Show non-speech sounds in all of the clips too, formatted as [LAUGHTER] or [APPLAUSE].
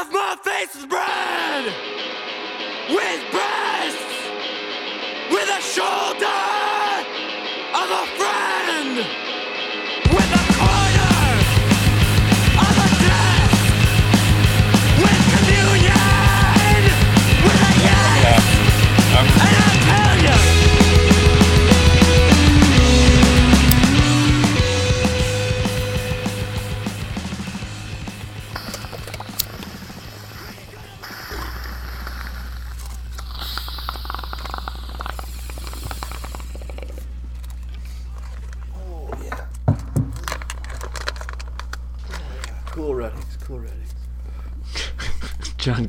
of my face is bread with breasts, with a shoulder of a friend,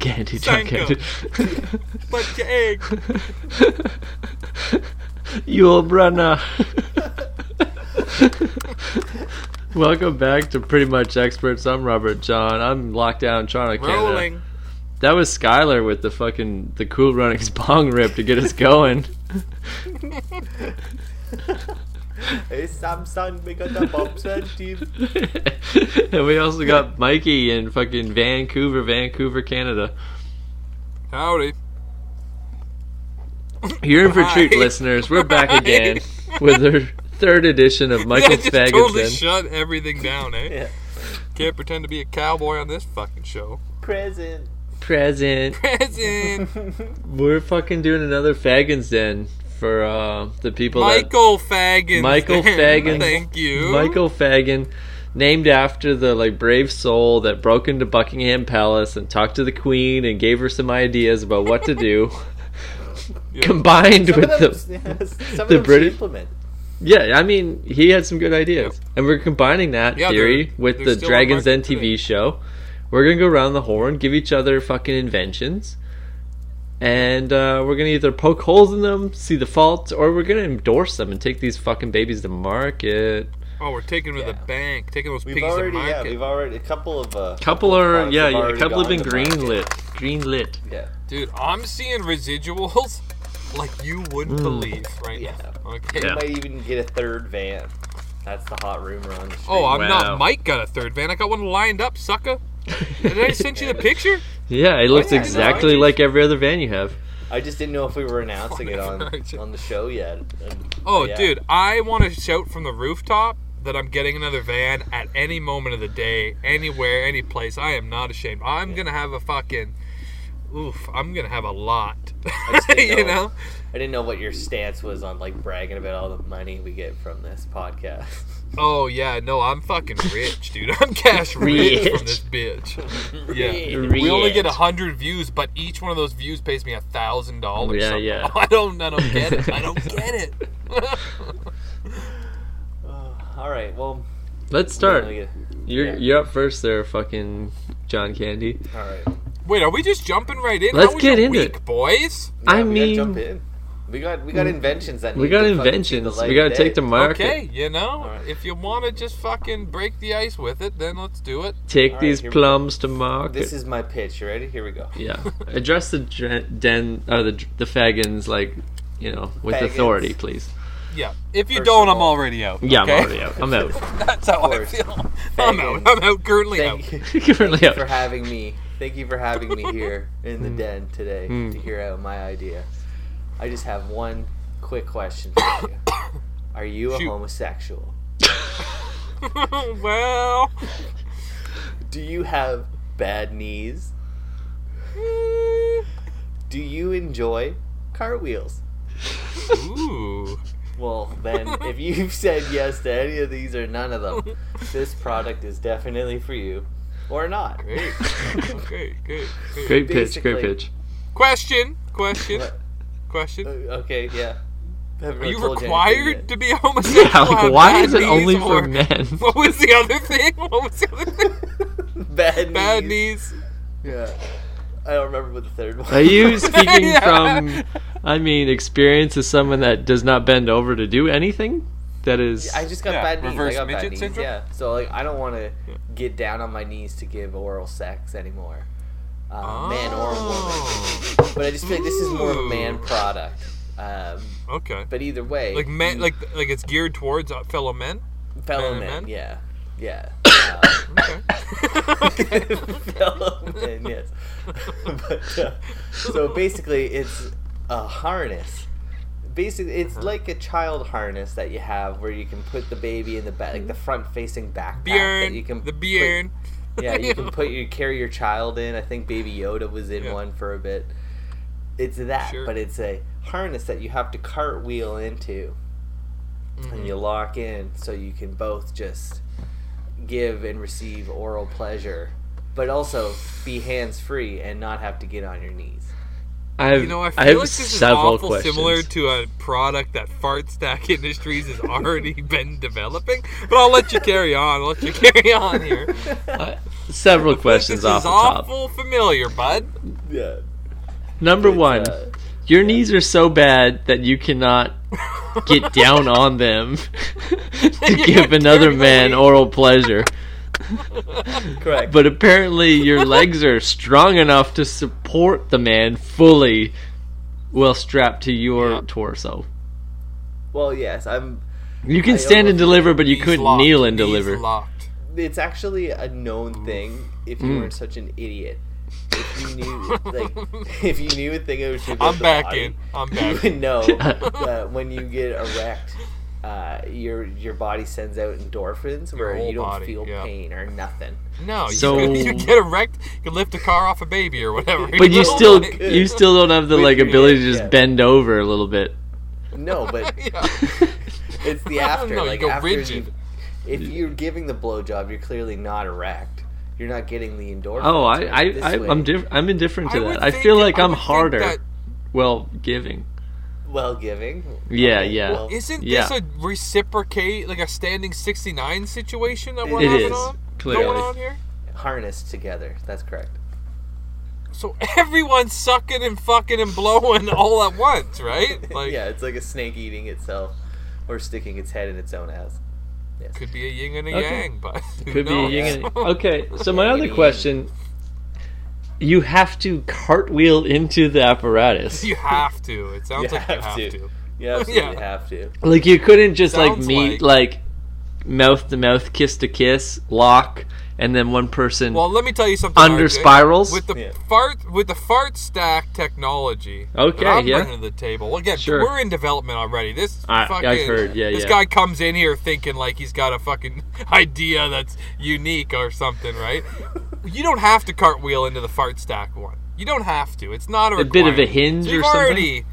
John Sanko. [LAUGHS] But your egg. Yul Brynner. Welcome back to Pretty Much Experts. I'm Robert John. I'm locked down trying to Canada. Rolling. That was Skylar with the fucking the cool runnings [LAUGHS] bong rip to get us going. [LAUGHS] [LAUGHS] Hey Samsung, we got the bobsled team. [LAUGHS] and we also got Mikey in fucking Vancouver, Vancouver, Canada. Howdy. You're in for a treat, Hi. listeners. We're back again with our third edition of [LAUGHS] Michael yeah, just totally Fagenson. shut everything down, eh? Yeah. Can't pretend to be a cowboy on this fucking show. Present. Present. Present. We're fucking doing another Fagans Den for uh, the people Michael Fagan. Michael Fagan. Thank you. Michael Fagan, named after the like brave soul that broke into Buckingham Palace and talked to the Queen and gave her some ideas about what to do. [LAUGHS] Yeah. Combined Some with [LAUGHS] of the them, yeah, some the of British- implement. Yeah, I mean, he had some good ideas. And we're combining that Yeah, theory they're- with they're the Dragon's Den. TV show. We're going to go around the horn, give each other fucking inventions. And uh, we're going to either poke holes in them, see the faults, or we're going to endorse them and take these fucking babies to market. Oh, we're taking them to the bank. Taking those We've piggies to already, yeah, we've already a couple of uh, Couple of are, yeah, yeah, a couple have been to green lit. Green lit. Yeah, Dude, I'm seeing residuals [LAUGHS] like you wouldn't believe right Yeah. now. Okay. Yeah. we might even get a third van. That's the hot rumor on the street. Oh, I'm Wow. not Mike got a third van. I got one lined up, sucker. Did I send you the picture? Yeah, it looks yeah, no, exactly I- like every other van you have. I just didn't know if we were [LAUGHS] announcing it on on the show yet. And- Oh, yeah. dude, I want to shout from the rooftop that I'm getting another van at any moment of the day, anywhere, any place. I am not ashamed. I'm gonna have a fucking, oof, I'm gonna have a lot. just didn't [LAUGHS] you know. know? I didn't know what your stance was on like bragging about all the money we get from this podcast. [LAUGHS] Oh yeah, no, I'm fucking rich, dude. I'm cash [LAUGHS] rich, Rich. from this bitch. Yeah, Rich. we only get a hundred views, but each one of those views pays me a thousand dollars. Yeah, somehow. yeah. [LAUGHS] I don't, I don't get it. I don't [LAUGHS] get it. Oh, all right, well, Let's start. we're get- You're, yeah. you're up first there, fucking John Candy. all right. Wait, are we just jumping right in? Let's How get your into week, it. boys. Yeah, I we mean- gotta jump in. We got we got mm. inventions that We got to fucking see the inventions. We got to take day. to market. Okay, you know, Alright. if you want to just fucking break the ice with it, then let's do it. Take All right, these here we go. plums to market. This is my pitch. You ready? Here we go. yeah. Address the den or the the fagins like you know with Fagins. authority, please. Yeah. If you First don't, I'm all- already out. Yeah. I'm already out. I'm out. [LAUGHS] That's how I course. feel. [LAUGHS] I'm out. I'm out. Currently Thank out. you, [LAUGHS] Currently thank you for having me. Thank you for having me here in the hmm. den today Mm. to hear out my idea. I just have one quick question for you. [COUGHS] Are you a Shoot. homosexual? [LAUGHS] well, Do you have bad knees? Eh. Do you enjoy cartwheels? ooh. Well, then, if you've [LAUGHS] said yes to any of these or none of them, this product is definitely for you. Or not. Great. Okay, great. great. Great pitch. Great pitch. Question. Question. What? Question. Uh, Okay, yeah. Are really you required to be a [LAUGHS] homosexual? Yeah, like why is it knees, only or- for men? [LAUGHS] What was the other thing? What was the other thing? [LAUGHS] bad knees. Bad knees. Yeah. I don't remember what the third one. Are you speaking Yeah. from? I mean, experience as someone that does not bend over to do anything. That is. I just got Yeah, bad knees. I got bad knees. syndrome? Yeah. So like, I don't want to get down on my knees to give oral sex anymore, uh, man or woman. Oh. But I just feel like this is more of a man product. Um, Okay. but either way, Like men, like like it's geared towards uh, fellow men. fellow men men, men? yeah, yeah. [COUGHS] Um, [LAUGHS] Okay. Velopman, yes. [LAUGHS] but, uh, so basically, it's a harness. Basically, it's Uh-huh. like a child harness that you have where you can put the baby in the back, like the front-facing backpack that you can the put- Bjorn. Yeah, you can put [LAUGHS] you carry your child in. I think Baby Yoda was in Yeah. one for a bit. It's that, Sure. but it's a harness that you have to cartwheel into, Mm-hmm. and you lock in so you can both just give and receive oral pleasure, but also be hands free and not have to get on your knees. I have, You know, I feel I have like this is awful questions. similar to a product that Fart Stack [LAUGHS] Industries has already been developing. But I'll let you carry on. I'll let you [LAUGHS] carry on here. Uh, several This questions is off the top. awful familiar, bud. Yeah. Number It's, one, uh, your knees are so bad that you cannot get down on them [LAUGHS] to give another man oral pleasure. Correct. But apparently, your legs are strong enough to support the man fully while strapped to your Yeah. torso. well, yes, I'm. You can I stand and deliver, but you couldn't locked, kneel and knees deliver. Locked. It's actually a known thing. If you Mm. weren't such an idiot, if you knew, like, [LAUGHS] if you knew a thing about your I'm the back body, in. I'm you back. would know [LAUGHS] that when you get erect, uh, your your body sends out endorphins where you don't body, feel yeah. pain or nothing. No, So- you, [LAUGHS] you get erect, you can lift a car off a baby or whatever. But you [LAUGHS] know, still, like- [LAUGHS] you still don't have the like ability to just yeah. bend over a little bit. No, but it's the after. No, you like go after rigid. you, if you're giving the blowjob, you're clearly not erect. You're not getting the endorphins. Oh, I, I, I I'm diff- I'm indifferent to I that. I feel like I I'm harder. that- Well, giving. Well giving. Yeah, Okay, yeah. well, Isn't Yeah. this a reciprocate, like a standing 69 situation that we're It having is, on? clearly. Going on here? harnessed together. That's correct. So everyone's sucking and fucking and blowing all at once, right? [LAUGHS] Like, yeah, it's like a snake eating itself or sticking its head in its own ass. Yes. could be a yin and a Okay. yang, but who Could be a knows? yin and Okay, so my other and question you have to cartwheel into the apparatus. you have to. It [LAUGHS] sounds You like you have have to. to. You absolutely [LAUGHS] Yeah. have to. Like you couldn't just like meet like- like mouth to mouth, kiss to kiss, lock, and then one person Well, let me tell you something. under RJ. spirals. with the Yeah. fart with the fart stack technology. Okay, that I'm yeah. bringing to the table. Again, Sure. we're in development already. This I- I've heard, yeah, this yeah. guy comes in here thinking like he's got a fucking [LAUGHS] idea that's unique or something, right? You don't have to cartwheel into the fart stack one. You don't have to. It's not a, A bit of a hinge We've or something? already.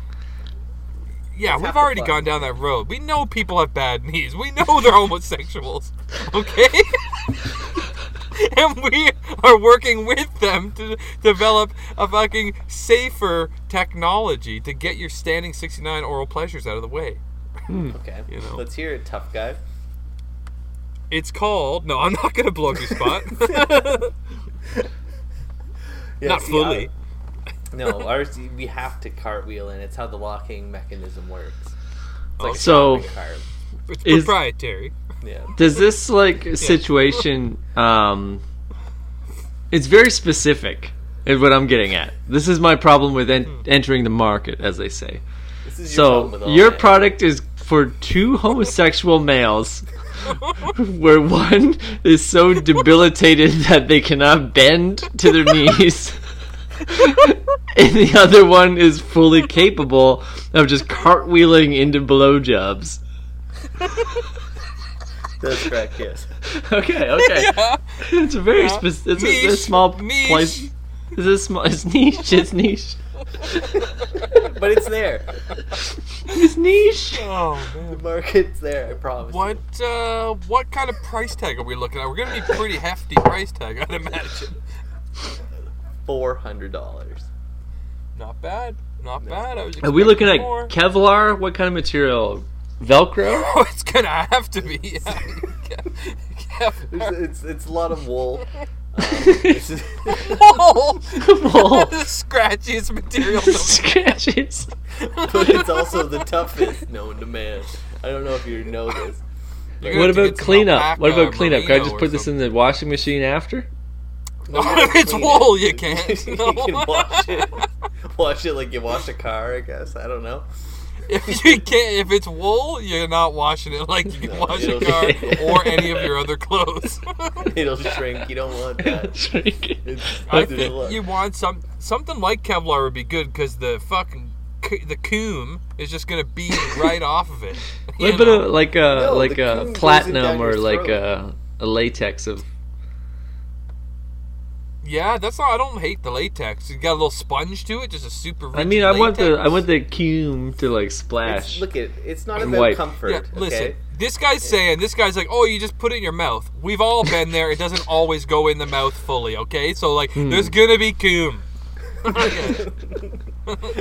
Yeah, It's we've already fun. gone down that road. We know people have bad [LAUGHS] knees. We know they're homosexuals. [LAUGHS] Okay? [LAUGHS] and we are working with them to develop a fucking safer technology to get your standing 69 oral pleasures out of the way. Hmm. Okay. You know. Let's hear it, tough guy. It's called. No, I'm not going to blow up your spot. Yeah, not see, fully. I- no, ours we have to cartwheel and It's how the locking mechanism works. It's like a So- shopping cart. It's Is- proprietary. Yeah. Does this like situation um it's very specific is what I'm getting at. This is my problem with en- entering the market as they say. This is your problem So with all your product is for two [LAUGHS] homosexual males [LAUGHS] where one is so debilitated [LAUGHS] that they cannot bend to their knees. [LAUGHS] and the other one is fully capable of just cartwheeling into blowjobs. That's correct. Yes. Okay, okay. Yeah. It's a very Yeah. spec- it's, a, it's a small niche. place. It's a small. It's niche. It's niche. [LAUGHS] but it's there. It's niche. Oh, man. The market's there. I promise. you. What uh, what kind of price tag are we looking at? We're gonna be pretty hefty price tag, I'd imagine. Four hundred dollars. Not bad, not bad. I was Are we looking at more. Kevlar? What kind of material? Velcro? [LAUGHS] Oh, it's gonna have to be. Yeah. [LAUGHS] It's, it's it's a lot of wool. Um, it's just- Wool. Wool. the scratchiest material. [LAUGHS] known. Scratches. but it's also the toughest known to man. I don't know if you know this. You're gonna What about cleanup? What about cleanup? Can I just put this in the washing machine after? No, No, you don't if [LAUGHS] it's wool, it. you can't. [LAUGHS] you can wash it. Wash it like you wash a car, I guess. I don't know. If you can't, if it's wool, you're not washing it like you can No, wash a it'll- car [LAUGHS] or any of your other clothes. [LAUGHS] It'll shrink. You don't want [LAUGHS] that. Shrink. It's, I think you want some something like Kevlar would be good because the fucking the coom is just gonna bead right off of it. A you little bit of like a No, like a coon goes in platinum or like a, a latex of. Yeah, that's not. I don't hate the latex. You got a little sponge to it, just a super. Rich I mean, I want the. I want the cume to like It's, splash. look at it's not And about wipe. comfort. Yeah, listen. This guy's saying, this guy's like, oh, you just put it in your mouth. We've all been there. It doesn't always go in the mouth fully, okay? So, like, Hmm. there's gonna be coom. Okay. [LAUGHS]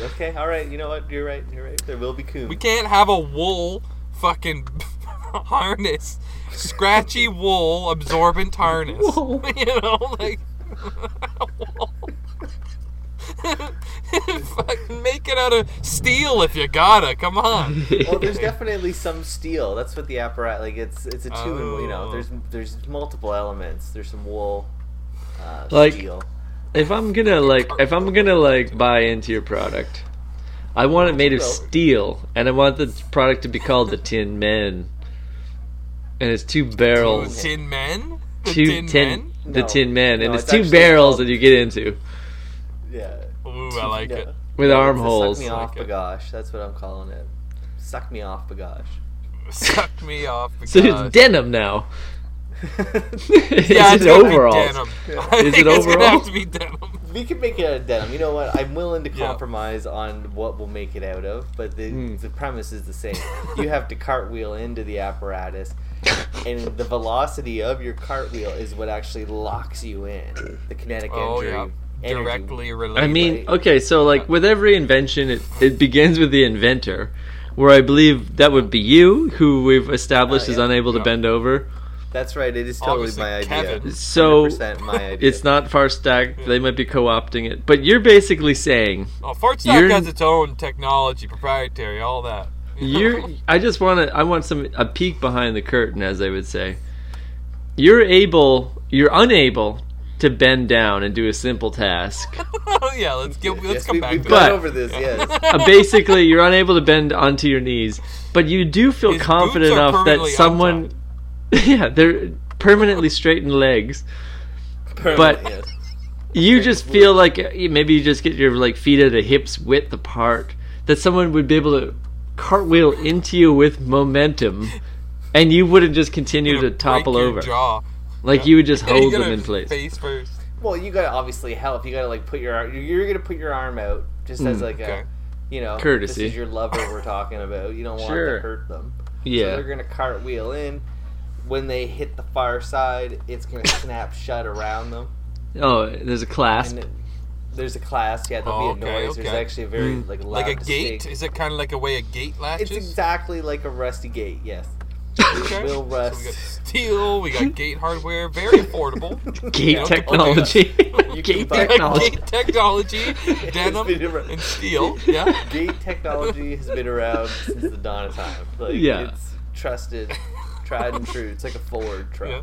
okay, all right. You know what? You're right. You're right. There will be coon. we can't have a wool fucking [LAUGHS] harness. Scratchy wool absorbent harness. Wool. [LAUGHS] you know, like. [LAUGHS] [LAUGHS] Fucking make it out of steel if you gotta. Come on. well, there's definitely some steel. That's what the apparatus like. It's it's a two in you know. Oh. There's there's multiple elements. There's some wool, uh, Like- steel. if I'm gonna like if I'm gonna like buy into your product, I want it made of steel, and I want the product to be called the Tin Men, and it's two barrels, Tin men? The two tin, tin, men? the No. Tin Men, and No, it's, it's two barrels called- that you get into Yeah. Ooh, I like Yeah. it. with Yeah, arm it's a holes. Suck me off Like it. bagosh. That's what I'm calling it. Suck me off bagosh. Suck me off. [LAUGHS] So because- it's denim now. [LAUGHS] [LAUGHS] Yeah, Is it's it gotta overalls? Is think it it's gonna overalls? have to be denim. We can make it out of denim. You know what? I'm willing to Yeah. compromise on what we'll make it out of, but the Hmm. the premise is the same. you have to cartwheel into the apparatus, and the velocity of your cartwheel is what actually locks you in. The kinetic Oh energy. yeah, energy. directly related. I mean, okay, so like with every invention, it, it begins with the inventor, where I believe that would be you, who we've established Uh, is yeah. unable to bend over. That's right. It is totally Obviously, my idea. Kevin. So my [LAUGHS] idea. it's not Fart Stack. They might be co-opting it, but you're basically saying oh, Fart Stack you're- has its own technology, proprietary, all that. [LAUGHS] you're. I just want to. I want some a peek behind the curtain, as they would say. You're able. You're unable to bend down and do a simple task. oh [LAUGHS] yeah, let's get let's yes, come we, back we've to gone But- over this. Yes. Uh, basically, you're unable to bend onto your knees, but you do feel His confident enough that permanently someone, [LAUGHS] yeah, they're permanently straightened legs. Permanent, yes. You just feel like uh, maybe you just get your like feet at a hips width apart. That someone would be able to cartwheel into you with momentum, and you wouldn't just continue Gonna topple break your over. Jaw. Like you would just [LAUGHS] hold them in place. Face first. Well, you gotta obviously help. You gotta like put your ar- you're gonna put your arm out just as Mm. like a Okay. you know Courtesy. This is your lover we're talking about. You don't want Sure. to hurt them. So Yeah. they're gonna cartwheel in. When they hit the far side, it's gonna [COUGHS] snap shut around them. Oh, there's a clasp. And there's a class. Yeah, there'll Oh, be a okay, noise. There's actually a very Mm. like loud Like a gate? distinct- Is it kind of like a way a gate latches? It's exactly like a rusty gate. Yes. Okay. will So we rust. got steel. We got [LAUGHS] gate hardware. Very affordable. [LAUGHS] Gate Yeah. technology. [LAUGHS] You Gate technology. gate technology, denim, and steel. Yeah. Gate technology has been around since the dawn of time. Like, Yeah. It's trusted, tried and true. It's like a Ford truck. Yeah.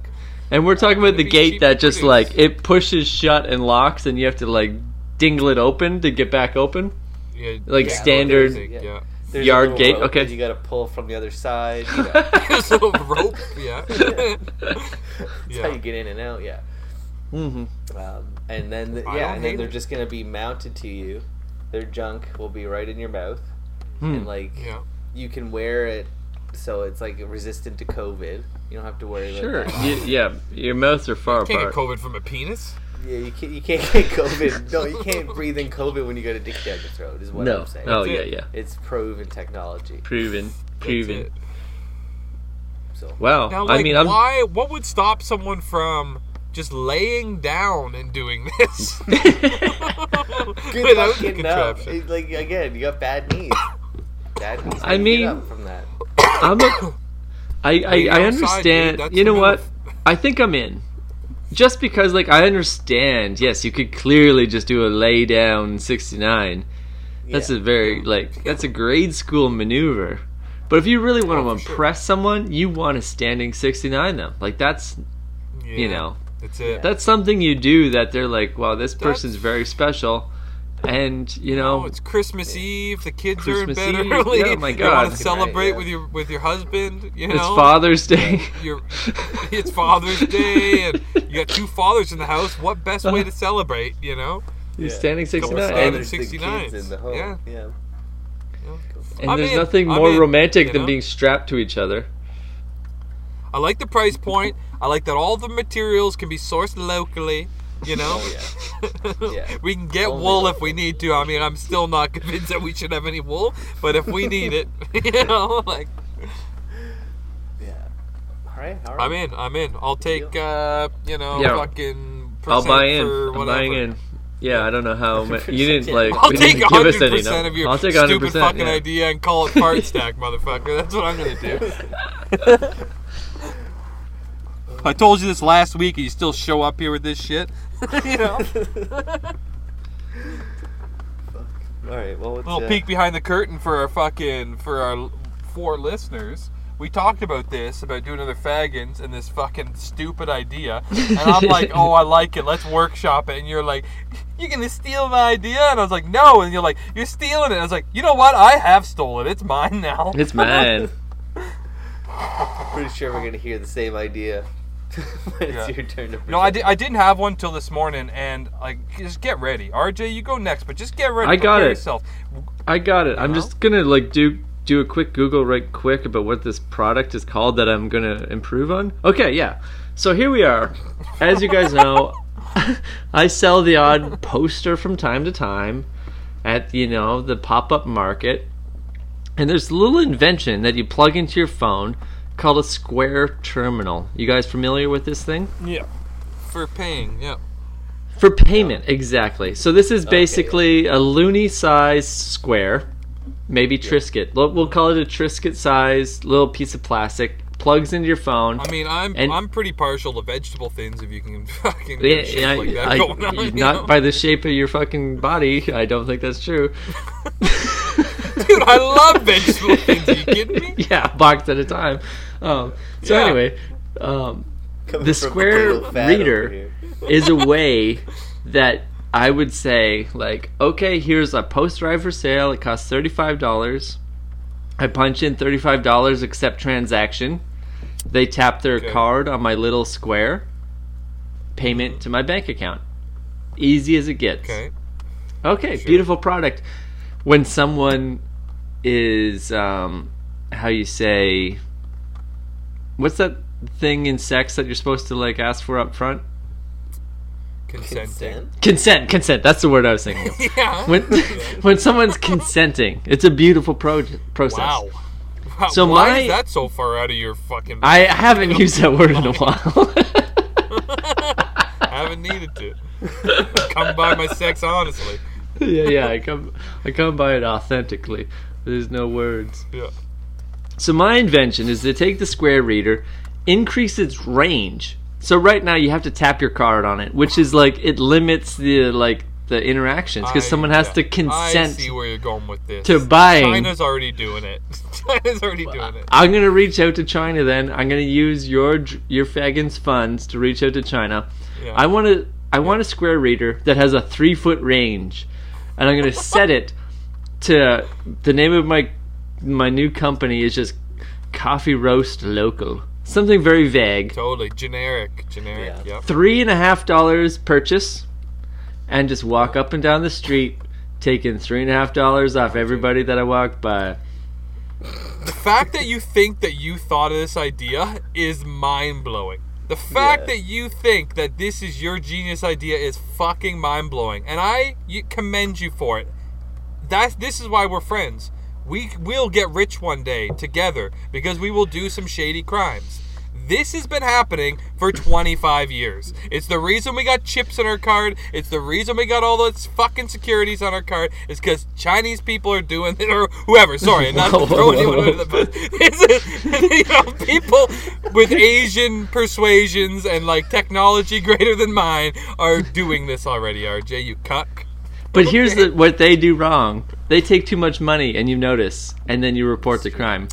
And we're talking about the gate that to just like it pushes shut and locks, and you have to like dingle it open to get back open. Yeah, Like yeah, standard- basic, Yeah. Yeah. There's Yard gate, rope okay. You got to pull from the other side. [LAUGHS] You know. [LAUGHS] There's a little rope. Yeah. [LAUGHS] That's Yeah. how you get in and out. Yeah. Mm-hmm. Um, and then the, yeah, and then they're it. just gonna be mounted to you. Their junk will be right in your mouth, Hmm. and like Yeah. you can wear it so it's like resistant to COVID. You don't have to worry about Sure. that. Y- yeah, your mouths are far you Can't get apart. COVID from a penis. Yeah, you can't you can't get COVID. [LAUGHS] no, you can't breathe in COVID when you got a dick down your throat. Is what No. I'm saying. Oh That's yeah, it. yeah. It's proven technology. Proven. Proven. it. So Wow. Now, like, I mean, I'm. why? What would stop someone from just laying down and doing this [LAUGHS] [LAUGHS] good without luck the getting up. contraption? Like again, you got bad knees. Bad knees. I mean- get up from that. I'm a, I, I, Lay I understand. you know what? I think I'm in. Just because, like, I understand. Yes, you could clearly just do a lay down 69. That's Yeah. a very like that's a grade school maneuver. But if you really want Oh, to for sure. impress someone, you want a standing 69 though. Like that's you know That's it. that's something you do that they're like, wow, this person's That's- very special. And you Oh, know, it's Christmas Eve. The kids Christmas are in bed Eve. early. Oh, my You God. want to celebrate yeah. with your with your husband. You know, it's Father's Day. You're, [LAUGHS] it's Father's Day, and you got two fathers in the house. What best way to celebrate? You know, He's Yeah. standing 69. standing And, fathers and 69s. kids in the home. Yeah. yeah. and I'm there's in. nothing I'm more romantic you than know? being strapped to each other. I like the price point. I like that all the materials can be sourced locally. You know, Oh, [LAUGHS] yeah. we can get Only wool if we need to. I mean, I'm still not [LAUGHS] convinced that we should have any wool, but if we need it, [LAUGHS] you know, like Yeah. All right. All right. I'm in. I'm in. I'll take, uh, you know, Yeah. fucking. I'll buy in. For I'm buying in. Yeah, I don't know how. ma- You didn't like. I'll take didn't give us any 100% of your I'll take stupid 100%. fucking yeah. idea and call it Fart Stack, motherfucker. That's what I'm gonna do. I told you this last week, and you still show up here with this shit. [LAUGHS] you know, All right. Well, it's, little uh, peek behind the curtain for our fucking for our four listeners. We talked about this about doing another faggins and this fucking stupid idea, and I'm like, oh, I like it. Let's workshop it. And you're like, you're gonna steal my idea, and I was like, no. And you're like, you're stealing it. I was like, you know what? I have stolen it. It's mine now. It's mine. [LAUGHS] Pretty sure we're gonna hear the same idea. [LAUGHS] when Yeah. it's your turn to. No, I, di- I didn't have one till this morning, and like, just get ready. RJ, you go next, but just get ready. I got it. Yourself. I got it. I'm know? just gonna like do do a quick Google right quick about what this product is called that I'm gonna improve on. Okay, yeah. So here we are. As you guys know, [LAUGHS] I sell the odd poster from time to time at you know the pop up market, and there's a little invention that you plug into your phone called a square terminal. You guys familiar with this thing? Yeah. For paying, yeah. For payment, exactly. So this is basically a loonie size square, maybe Triscuit. We'll we'll call it a Triscuit size little piece of plastic. Plugs into your phone. I mean, I'm And- I'm pretty partial to Vegetable Thins if you can [LAUGHS] fucking Yeah, get shit yeah, like that I- going on. you not know? by the shape of your fucking body. I don't think that's true. [LAUGHS] Dude, I love Vegetable Thins. Are you kidding me? [LAUGHS] yeah, box at a time. Um, so Yeah. anyway, um, the square Potato Fat over reader [LAUGHS] is a way that I would say, like, okay, here's a post drive for sale. It costs thirty-five dollars. I punch in thirty-five dollars, accept transaction. They tap their Okay. card on my little square. Payment to my bank account. Easy as it gets. Okay. Okay, Sure. beautiful product. When someone is, um, how you say, what's that thing in sex that you're supposed to like ask for up front? Consenting. Consent. Consent, consent. That's the word I was thinking. of. [LAUGHS] Yeah. When [LAUGHS] when someone's consenting, it's a beautiful pro- process. wow. Wow, So Why my- is that so far out of your fucking? I haven't used that word in a while. [LAUGHS] I haven't needed to. Come by my sex honestly. yeah, yeah. I come, I come by it authentically. There's no words. Yeah. So my invention is to take the square reader, increase its range. So right now you have to tap your card on it, which is like it limits the like the interactions because someone has yeah. to consent I see where you're going with this. to buying. China's already doing it. [LAUGHS] China's already doing it. I'm gonna reach out to China then. I'm gonna use your your Fagans funds to reach out to China. Yeah. I want to I want a square reader that has a three foot range, and I'm gonna set it to the name of my my new company is just Coffee Roast Local. Something very vague. Totally generic, generic. Yeah. Yep. Three and a half dollars purchase, and just walk up and down the street, taking three and a half dollars off everybody that I walk by. The fact that you think that you thought of this idea is mind blowing. The fact Yeah. that you think that this is your genius idea is fucking mind blowing, and I commend you for it. That's this is why we're friends. We will get rich one day together because we will do some shady crimes. This has been happening for 25 years. It's the reason we got chips in our card. It's the reason we got all those fucking securities on our card. It's because Chinese people are doing it, or whoever. Sorry, not [LAUGHS] Whoa, to throw anyone under the bus. [LAUGHS] You know, people with Asian persuasions and like technology greater than mine are doing this already. RJ, you cuck. But here's the, what they do wrong. They take too much money, and you notice, and then you report the crime.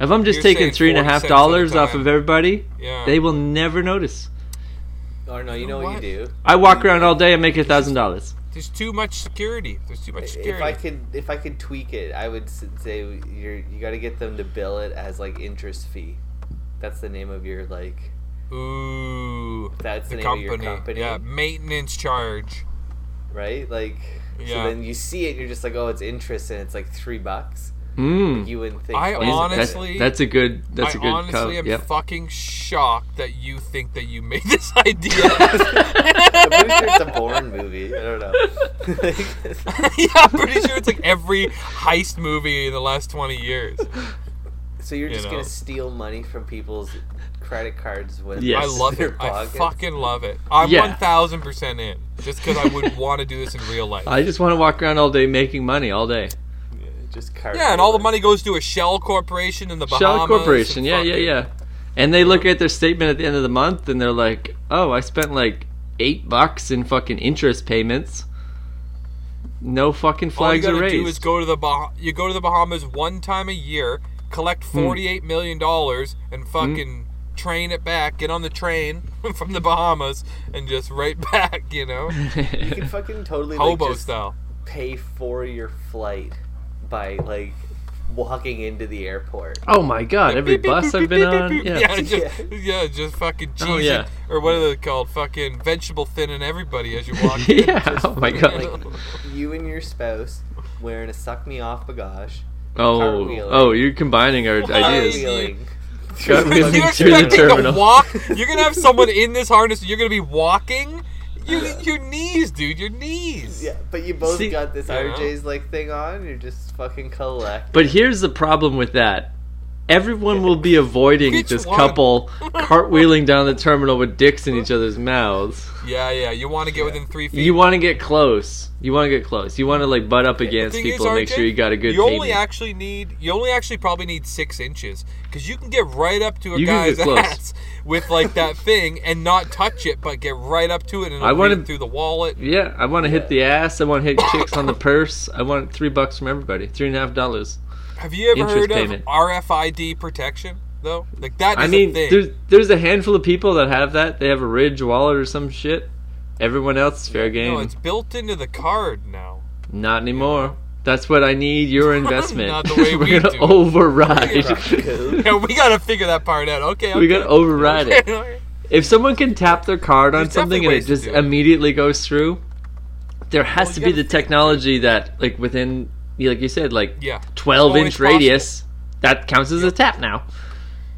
If I'm just You're taking three and a 40 half cents at a dollars off of everybody, Yeah. they will never notice. Or no, you know what, what? you do? I walk around all day and make a thousand dollars. There's too much security. There's too much security. If I could, if I could tweak it, I would say you're you got to get them to bill it as like interest fee. That's the name of your like. Ooh, That's the the name of your company. company. Yeah, maintenance charge. right? Like, Yeah. so then you see it, and you're just like, oh, it's interest, and it's like three bucks. Mm. You wouldn't think. I twice about it. honestly- that's a good. That's I a good. honestly co- am yep. fucking shocked that you think that you made [LAUGHS] this idea. I'm pretty sure it's a Bourne movie. I don't know. [LAUGHS] yeah, I'm pretty sure it's like every heist movie in the last 20 years. so you're You just know. gonna steal money from people's credit cards when Yes. I love their it. I pockets? fucking love it. I'm Yeah. 1000% in. Just because I would [LAUGHS] want to do this in real life. I just want to walk around all day making money all day. Yeah, just card yeah, and all the money goes to a shell corporation in the Bahamas. Shell Corporation. and Yeah, yeah, fucking- yeah. And they look at their statement at the end of the month and they're like, "Oh, I spent like eight bucks in fucking interest payments. No fucking All you flags are gotta do is raised." go to the bah- you go to the Bahamas one time a year, collect Hmm. forty-eight million dollars, and fucking train it back. Get on the train [LAUGHS] from the Bahamas and just right [LAUGHS] back. You know, [LAUGHS] You can fucking totally like, hobo just style. pay for your flight by like walking into the airport. oh my god! Every Beep, beep, bus beep, I've been beep, on, beep, beep. yeah. yeah, just, yeah, just fucking cheese Oh, yeah. or what are they called? Fucking vegetable thinning everybody as you walk in. yeah. Oh my god. Like you and your spouse wearing a suck me off bagage. Oh, cartwheeling. oh, you're combining our ideas. Cartwheeling. Cartwheeling You're through the expecting to walk. You're gonna have someone in this harness. and You're gonna be walking. You, your knees, dude. Your knees. Yeah, but you both See- got this RJ's like thing on. You're just fucking collect. But here's the problem with that. Everyone will be avoiding Which this one? couple [LAUGHS] cartwheeling down the terminal with dicks in each other's mouths. Yeah, yeah. You want to get within three feet. You want to get close. You want to get close. You want to like butt up against people is, and make sure you got a good You only pavement. actually need. You only actually probably need six inches because you can get right up to a You guy's ass with like that [LAUGHS] thing and not touch it, but get right up to it and I wanna- through the wallet. yeah, I want to hit the ass. I want to hit chicks on the [COUGHS] purse. I want three bucks from everybody. Three and a half dollars. Have you ever heard payment. of RFID protection though? Like that is I mean, there's there's a handful of people that have that. They have a Ridge wallet or some shit. Everyone else is fair game. no, it's built into the card now. Not anymore. That's what I need. Your [LAUGHS] investment. Not the way [LAUGHS] We're we gonna do override. [LAUGHS] Yeah, we gotta figure that part out. Okay, okay. we gotta override it. If someone can tap their card on There's something and it just it. immediately goes through, there has Well, to be the technology that, like within, like you said, like Yeah. 12 Always inch possible. radius, that counts as a tap now.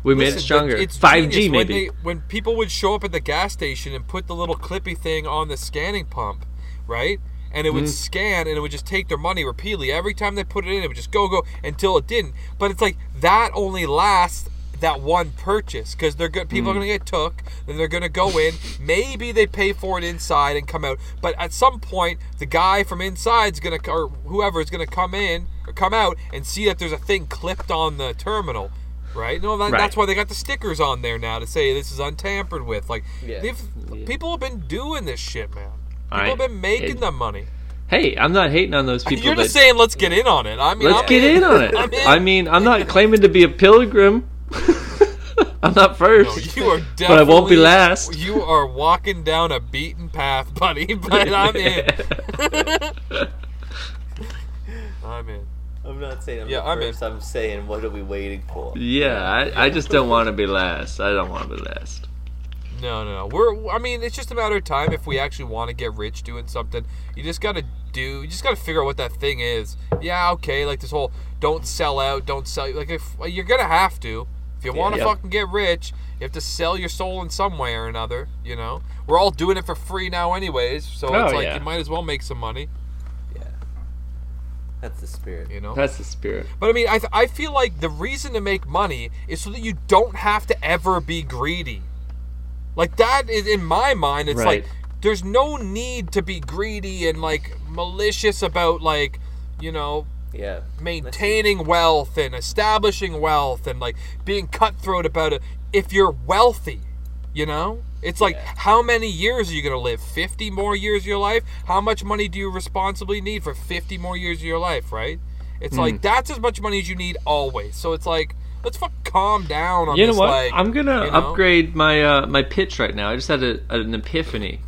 We made it stronger. It's 5G maybe. When, they, when people would show up at the gas station and put the little clippy thing on the scanning pump, right? And it would Mm-hmm. scan and it would just take their money repeatedly. Every time they put it in, it would just go, go until it didn't. But it's like that only lasts that one purchase because they're good. People are Mm. going to get took, then they're going to go in. Maybe they pay for it inside and come out. But at some point, the guy from inside is going to, or whoever is going to come in or come out and see that there's a thing clipped on the terminal. Right? No, that, Right. that's why they got the stickers on there now to say this is untampered with. Like, Yeah. they've, people have been doing this shit, man. People I- have been making it- them money. Hey, I'm not hating on those [LAUGHS] people. You're just saying, let's get in on it. I mean, let's I'm get in on it. [LAUGHS] I mean, I'm not claiming to be a pilgrim. [LAUGHS] I'm not No, first. you are definitely. [LAUGHS] But I won't be last. You are walking down a beaten path, buddy. [LAUGHS] But I'm in. I'm in. I'm not saying I'm Yeah, the I'm in. first. I'm saying what are we waiting for? yeah, I, I just don't want to be last. I don't want to be last. No, no, no. We're. I mean, it's just a matter of time if we actually want to get rich doing something. You just gotta do. You just gotta figure out what that thing is. Yeah, okay. Like this whole don't sell out, don't sell. Like if you're gonna have to, if you want to Yeah. fucking get rich, you have to sell your soul in some way or another. You know, we're all doing it for free now, anyways. So Oh, it's like yeah. you might as well make some money. Yeah, that's the spirit. You know. That's the spirit. But I mean, I, th- I feel like the reason to make money is so that you don't have to ever be greedy. Like that is in my mind. It's Right. like there's no need to be greedy and like malicious about like you know Yeah, maintaining wealth and establishing wealth and like being cutthroat about it. If you're wealthy, you know. It's like, Yeah. how many years are you going to live? 50 more years of your life? How much money do you responsibly need for 50 more years of your life, right? It's Hmm. like, that's as much money as you need always. So it's like, let's fuck calm down on You know this. what? Like, I'm gonna you know? upgrade my uh, my pitch right now. I just had a, an epiphany.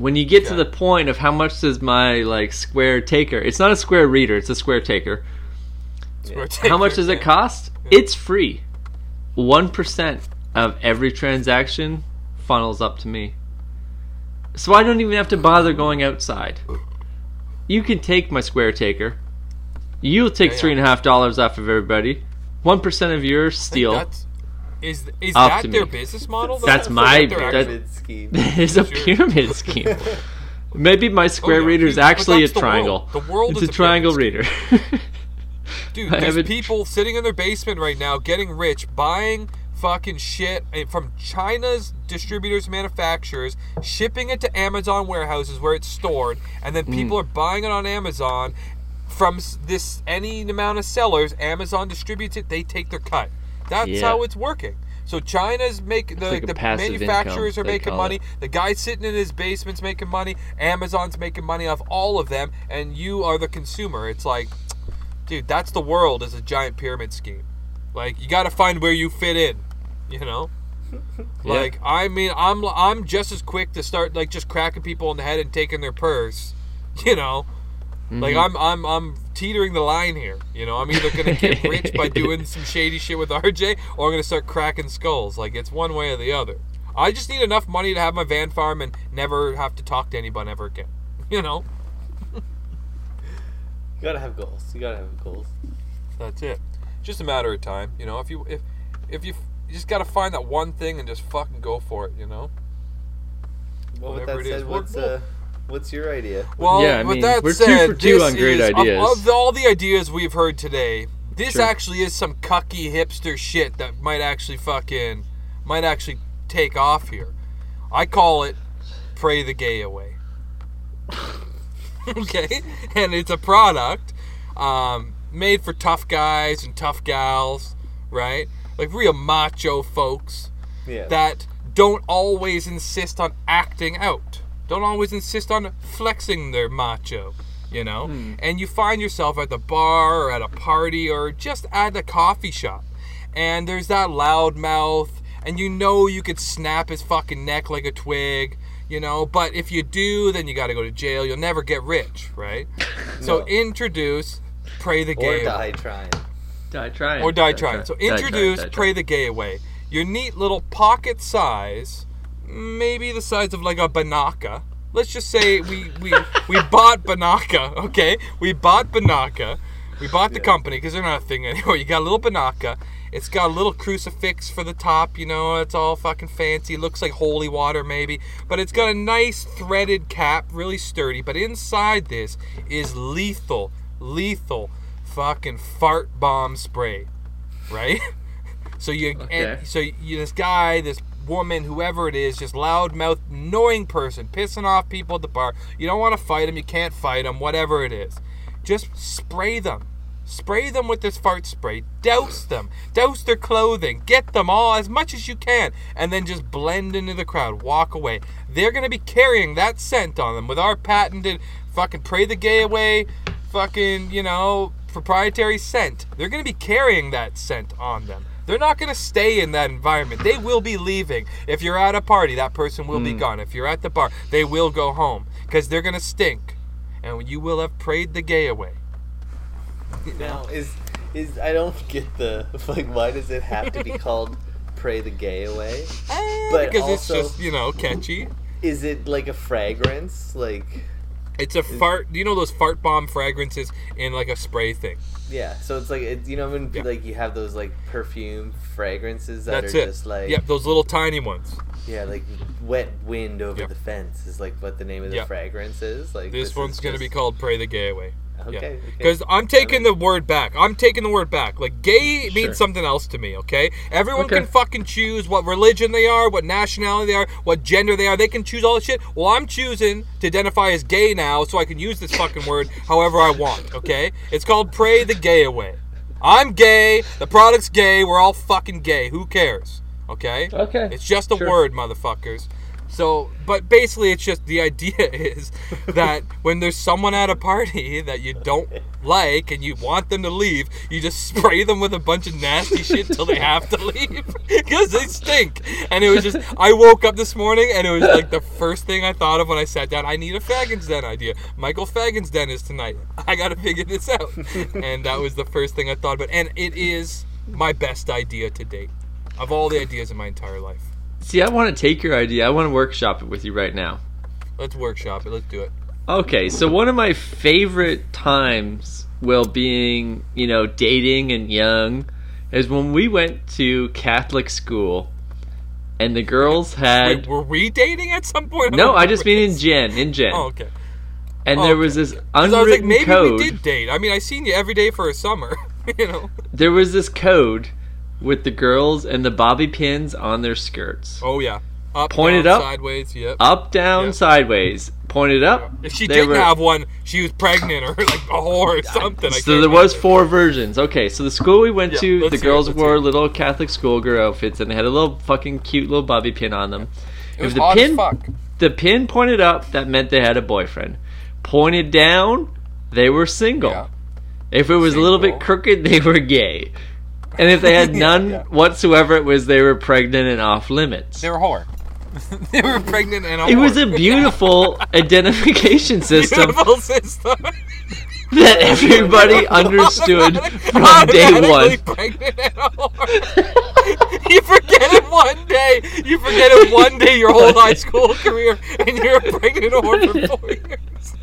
When you get to the point of how much does my like square taker? It's not a square reader; it's a square taker. We're How much does it cost? It's free. One percent of every transaction funnels up to me. So I don't even have to bother going outside. You can take my square taker. You'll take Yeah, yeah. three and a half dollars off of everybody. One percent of your steal That's, is is Up that their business model? though? That's Is my- that their that- Pyramid scheme. [LAUGHS] is a Sure. pyramid [LAUGHS] scheme. Maybe my square Oh, yeah, reader is actually a that's the world. triangle. The world it's is a a triangle reader. [LAUGHS] Dude, I there's haven't- people sitting in their basement right now getting rich, buying fucking shit eh, from China's distributors, manufacturers, shipping it to Amazon warehouses where it's stored, and then people are buying it on Amazon from this any amount of sellers. Amazon distributes it, they take their cut. That's Yeah. how it's working. So China's making the, like the manufacturers income, are making money. it. The guy sitting in his basement's making money. Amazon's making money off all of them, and you are the consumer. It's like, dude, that's the world as a giant pyramid scheme. Like you got to find where you fit in, you know. [LAUGHS] Yeah. Like I mean, I'm I'm just as quick to start like just cracking people in the head and taking their purse, [LAUGHS] you know. Like Mm-hmm. I'm I'm I'm teetering the line here, you know. I'm either gonna get rich by [LAUGHS] doing some shady shit with RJ, or I'm gonna start cracking skulls. Like it's one way or the other. I just need enough money to have my van farm and never have to talk to anyone ever again, [LAUGHS] you know. You gotta have goals. You gotta have goals. That's it. Just a matter of time, you know. If you if if you you just gotta find that one thing and just fucking go for it, you know. Well, Whatever that it is. said, what's uh, what's your idea? Well, Yeah, I with mean, that we're two said, for two on great is, of- Of, all the ideas we've heard today, this Sure. actually is some cucky hipster shit that might actually fucking might actually take off here. I call it "Pray the Gay Away." [LAUGHS] okay, and it's a product um, made for tough guys and tough gals, right? Like real macho folks Yeah. that don't always insist on acting out. Don't always insist on flexing their macho, you know? Hmm. And you find yourself at the bar or at a party or just at a coffee shop. And there's that loud mouth, and you know you could snap his fucking neck like a twig, you know? But if you do, then you gotta go to jail. You'll never get rich, right? [LAUGHS] So introduce Pray the or Gay Away die trying. die trying. or die trying. So Die trying, introduce die trying. Pray the Gay Away. Your neat little pocket size, maybe the size of like a Binaca. Let's just say we we, we bought Binaca, okay? We bought Binaca. We bought the Yeah. company because they're not a thing [LAUGHS] anymore. You got a little Binaca. It's got a little crucifix for the top, you know, it's all fucking fancy. It looks like holy water maybe, but it's got a nice threaded cap, really sturdy. But inside this is lethal, lethal fucking fart bomb spray, right? [LAUGHS] So you Okay. and so you this guy, this woman, whoever it is, just loudmouth, annoying person, pissing off people at the bar. You don't want to fight them. You can't fight them. Whatever it is, just spray them. Spray them with this fart spray. Douse them. Douse their clothing. Get them all as much as you can, and then just blend into the crowd. Walk away. They're gonna be carrying that scent on them with our patented fucking pray the gay away, fucking you know proprietary scent. They're gonna be carrying that scent on them. They're not going to stay in that environment. They will be leaving. If you're at a party, that person will be hmm. gone. If you're at the bar, they will go home because they're going to stink. And you will have prayed the gay away. Now is is I don't get the like why does it have to be [LAUGHS] called pray the gay away? Eh, but because also- it's just, you know, catchy. Is it like a fragrance? Like It's a fart. You know those fart bomb fragrances in like a spray thing? yeah, so it's like it, you know when Yeah. like you have those like perfume fragrances that That's are it. just like yep, those little tiny ones. yeah like wet wind over Yep. the fence is like what the name of the Yep. fragrance is. Like This, is one's going to be called Pray the Gay Away. Okay, okay. Because I'm taking the word back. I'm taking the word back. Like, gay Sure. means something else to me, okay? Everyone Okay. can fucking choose what religion they are, what nationality they are, what gender they are. They can choose all this shit. Well, I'm choosing to identify as gay now so I can use this fucking word however I want, okay? It's called Pray the Gay Away. I'm gay. The product's gay. We're all fucking gay. Who cares? Okay? Okay. It's just a Sure. word, motherfuckers. So, but basically, it's just the idea [LAUGHS] is that when there's someone at a party that you don't like and you want them to leave, you just spray them with a bunch of nasty [LAUGHS] shit till they have to leave [LAUGHS] because they stink. And it was just, I woke up this morning and it was like the first thing I thought of when I sat down. I need a Faggin's Den idea. Michael Faggin's Den is tonight. I got to figure this out. And that was the first thing I thought about. And it is my best idea to date of all the ideas in my entire life. See, I want to take your idea. I want to workshop it with you right now. Let's workshop it. Let's do it. Okay, so one of my favorite times while being, you know, dating and young is when we went to Catholic school and the girls had Wait, were we dating at some point? No, [LAUGHS] I just mean in. Gen, in Gen. Oh, okay. and Oh, there was oh, okay. this 'Cause I was like, maybe code. we did date. I mean, I seen you every day for a summer. [LAUGHS] you know. There was this code with the girls and the bobby pins on their skirts. Oh yeah. Up, Pointed down, up. sideways. Yep. Up, down, Yeah. sideways. Pointed up. If she didn't were- have one, she was pregnant or [LAUGHS] like a whore or something. So there was remember. four versions. Okay, so the school we went Yeah, to, the hear it, girls wore it. little Catholic schoolgirl outfits, and they had a little fucking cute little bobby pin on them. It was if the pin, as fuck. the pin pointed up, that meant they had a boyfriend. Pointed down, they were single. Yeah. If it was a little bit crooked, [LAUGHS] they were gay. [LAUGHS] And if they had none Yeah. whatsoever, it was they were pregnant and off limits. They were whore. [LAUGHS] they were pregnant and a It was a [LAUGHS] beautiful identification system Beautiful system. that everybody understood from day one. pregnant and a whore. you forget it one day. You forget it one day your whole high school career, and you're a pregnant whore for four years.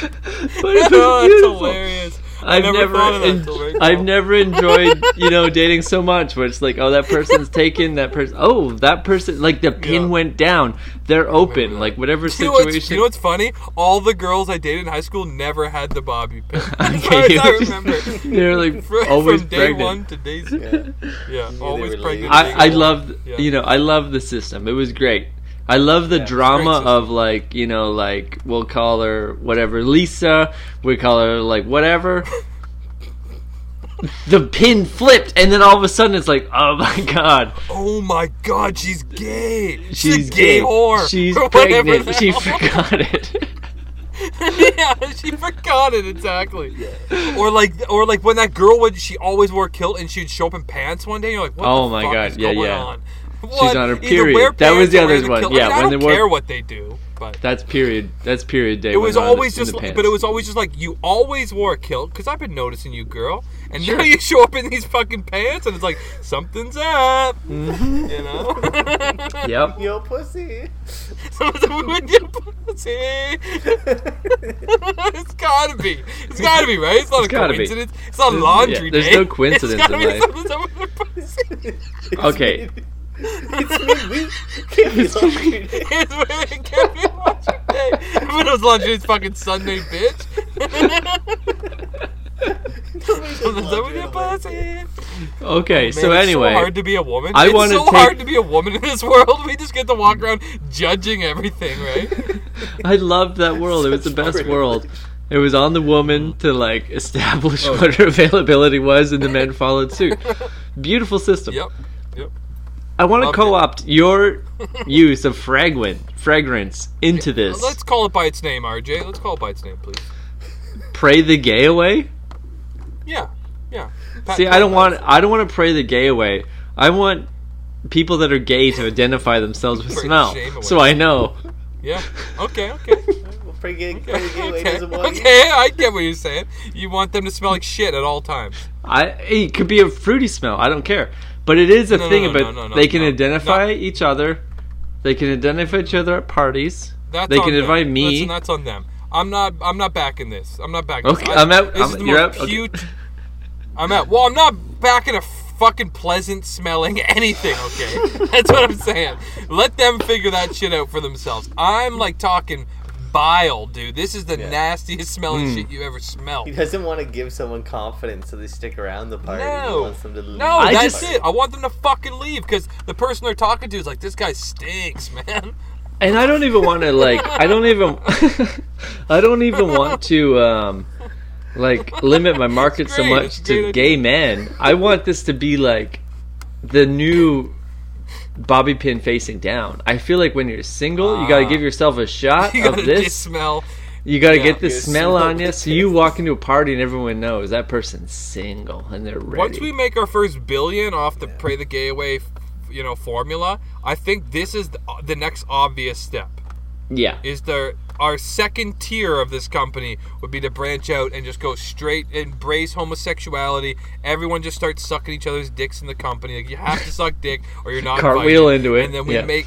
But it was oh, beautiful. Hilarious. I I've never, never, thought of that en- until right I've never enjoyed you know dating so much where it's like oh that person's taken that person oh that person like the pin Yeah. went down they're oh open that. like whatever You know, what's, situation you know what's funny? All the girls I dated in high school never had the bobby [LAUGHS] pin. Okay, you I remember. [LAUGHS] they're like [LAUGHS] From, always from day pregnant. one to day zero. Yeah, they always pregnant. I, I day love Yeah. you know I love the system. It was great. I love the Yeah, it's a great drama of like you know like we'll call her whatever Lisa. We call her like whatever. [LAUGHS] the pin flipped, and then all of a sudden it's like oh my god, Oh my god, she's gay. She's, she's a gay, whore. She's or pregnant. She forgot it. [LAUGHS] yeah, she forgot it exactly. Or like, or like when that girl would, she always wore a kilt and she'd show up in pants one day. You're like, what Oh the my fuck God, is yeah, going yeah. on? [LAUGHS] She's on her period. That was the other one. kilt. Yeah, I, mean, I when don't they wore- care what they do, but That's period. That's period day. it was always in just, the but it was always just like you always wore a kilt because I've been noticing you, girl, and now you show up in these fucking pants, and it's like something's up, Mm-hmm. [LAUGHS] you know? [LAUGHS] Yep. Yo, pussy. Something with your pussy. it's gotta be. It's gotta be, right? It's not It's a gotta be. coincidence. It's not laundry yeah, there's day. no coincidence It's gotta in be life. something with your pussy. It's Okay. It's midweek. Can't be laundry day. It's it can't be laundry day. But it was laundry day's fucking Sunday, bitch. [LAUGHS] Something with your pussy. Okay, Man, so it's anyway, so hard to be a woman. I it's wanna so take- hard to be a woman in this world. We just get to walk around judging everything, right? [LAUGHS] I loved that world. It was the best world. It was on the woman to like establish Oh, what her availability was, and the men followed suit. Beautiful system. yep. Yep. I want to co-opt your use of fragrant fragrance into this. Let's call it by its name, RJ. Let's call it by its name, please. Pray the gay away. Yeah. Yeah. Pat- See, I don't want. I don't want to pray the gay away. I want people that are gay to identify themselves with smell, so I know. Yeah. Okay. [LAUGHS] Okay. Well, Pretty gay, pretty gay okay. ladies and boys. okay, I get what you're saying. You want them to smell like shit at all times. I it could be a fruity smell. I don't care, but it is a No, thing no, about no, no, they can identify each other. They can identify each other at parties. That's they can them. invite me. Listen, that's on them. I'm not. I'm not backing this. I'm not backing. Okay, this. I- I'm out. This I'm- is the you're most out? Okay. I'm out. Well, I'm not backing a fucking pleasant smelling [LAUGHS] anything. Okay, [LAUGHS] that's what I'm saying. Let them figure that shit out for themselves. I'm like talking bile, dude. This is the Yeah. nastiest smelling Hmm. shit you ever smelled. He doesn't want to give someone confidence, so they stick around the party. He No, wants them to leave. no, I that's just- it. I want them to fucking leave because the person they're talking to is like, this guy stinks, [LAUGHS] man. And I don't even want to like. I don't even. [LAUGHS] I don't even want to um, like limit my market so much to great gay idea. men. I want this to be like the new bobby pin facing down. I feel like when you're single, you got to Ah. give yourself a shot [LAUGHS] You of got this. smell. You got to Yeah. get the smell smell on you, so you walk into a party and everyone knows that person's single and they're ready. Once we make our first billion off the pray the gay away, you know, formula, I think this is the, the next obvious step. Yeah, Is the our second tier of this company would be to branch out and just go straight embrace homosexuality. Everyone just starts sucking each other's dicks in the company. Like you have to suck dick or you're not [LAUGHS] Cartwheel invited. into it, and then we yeah. make.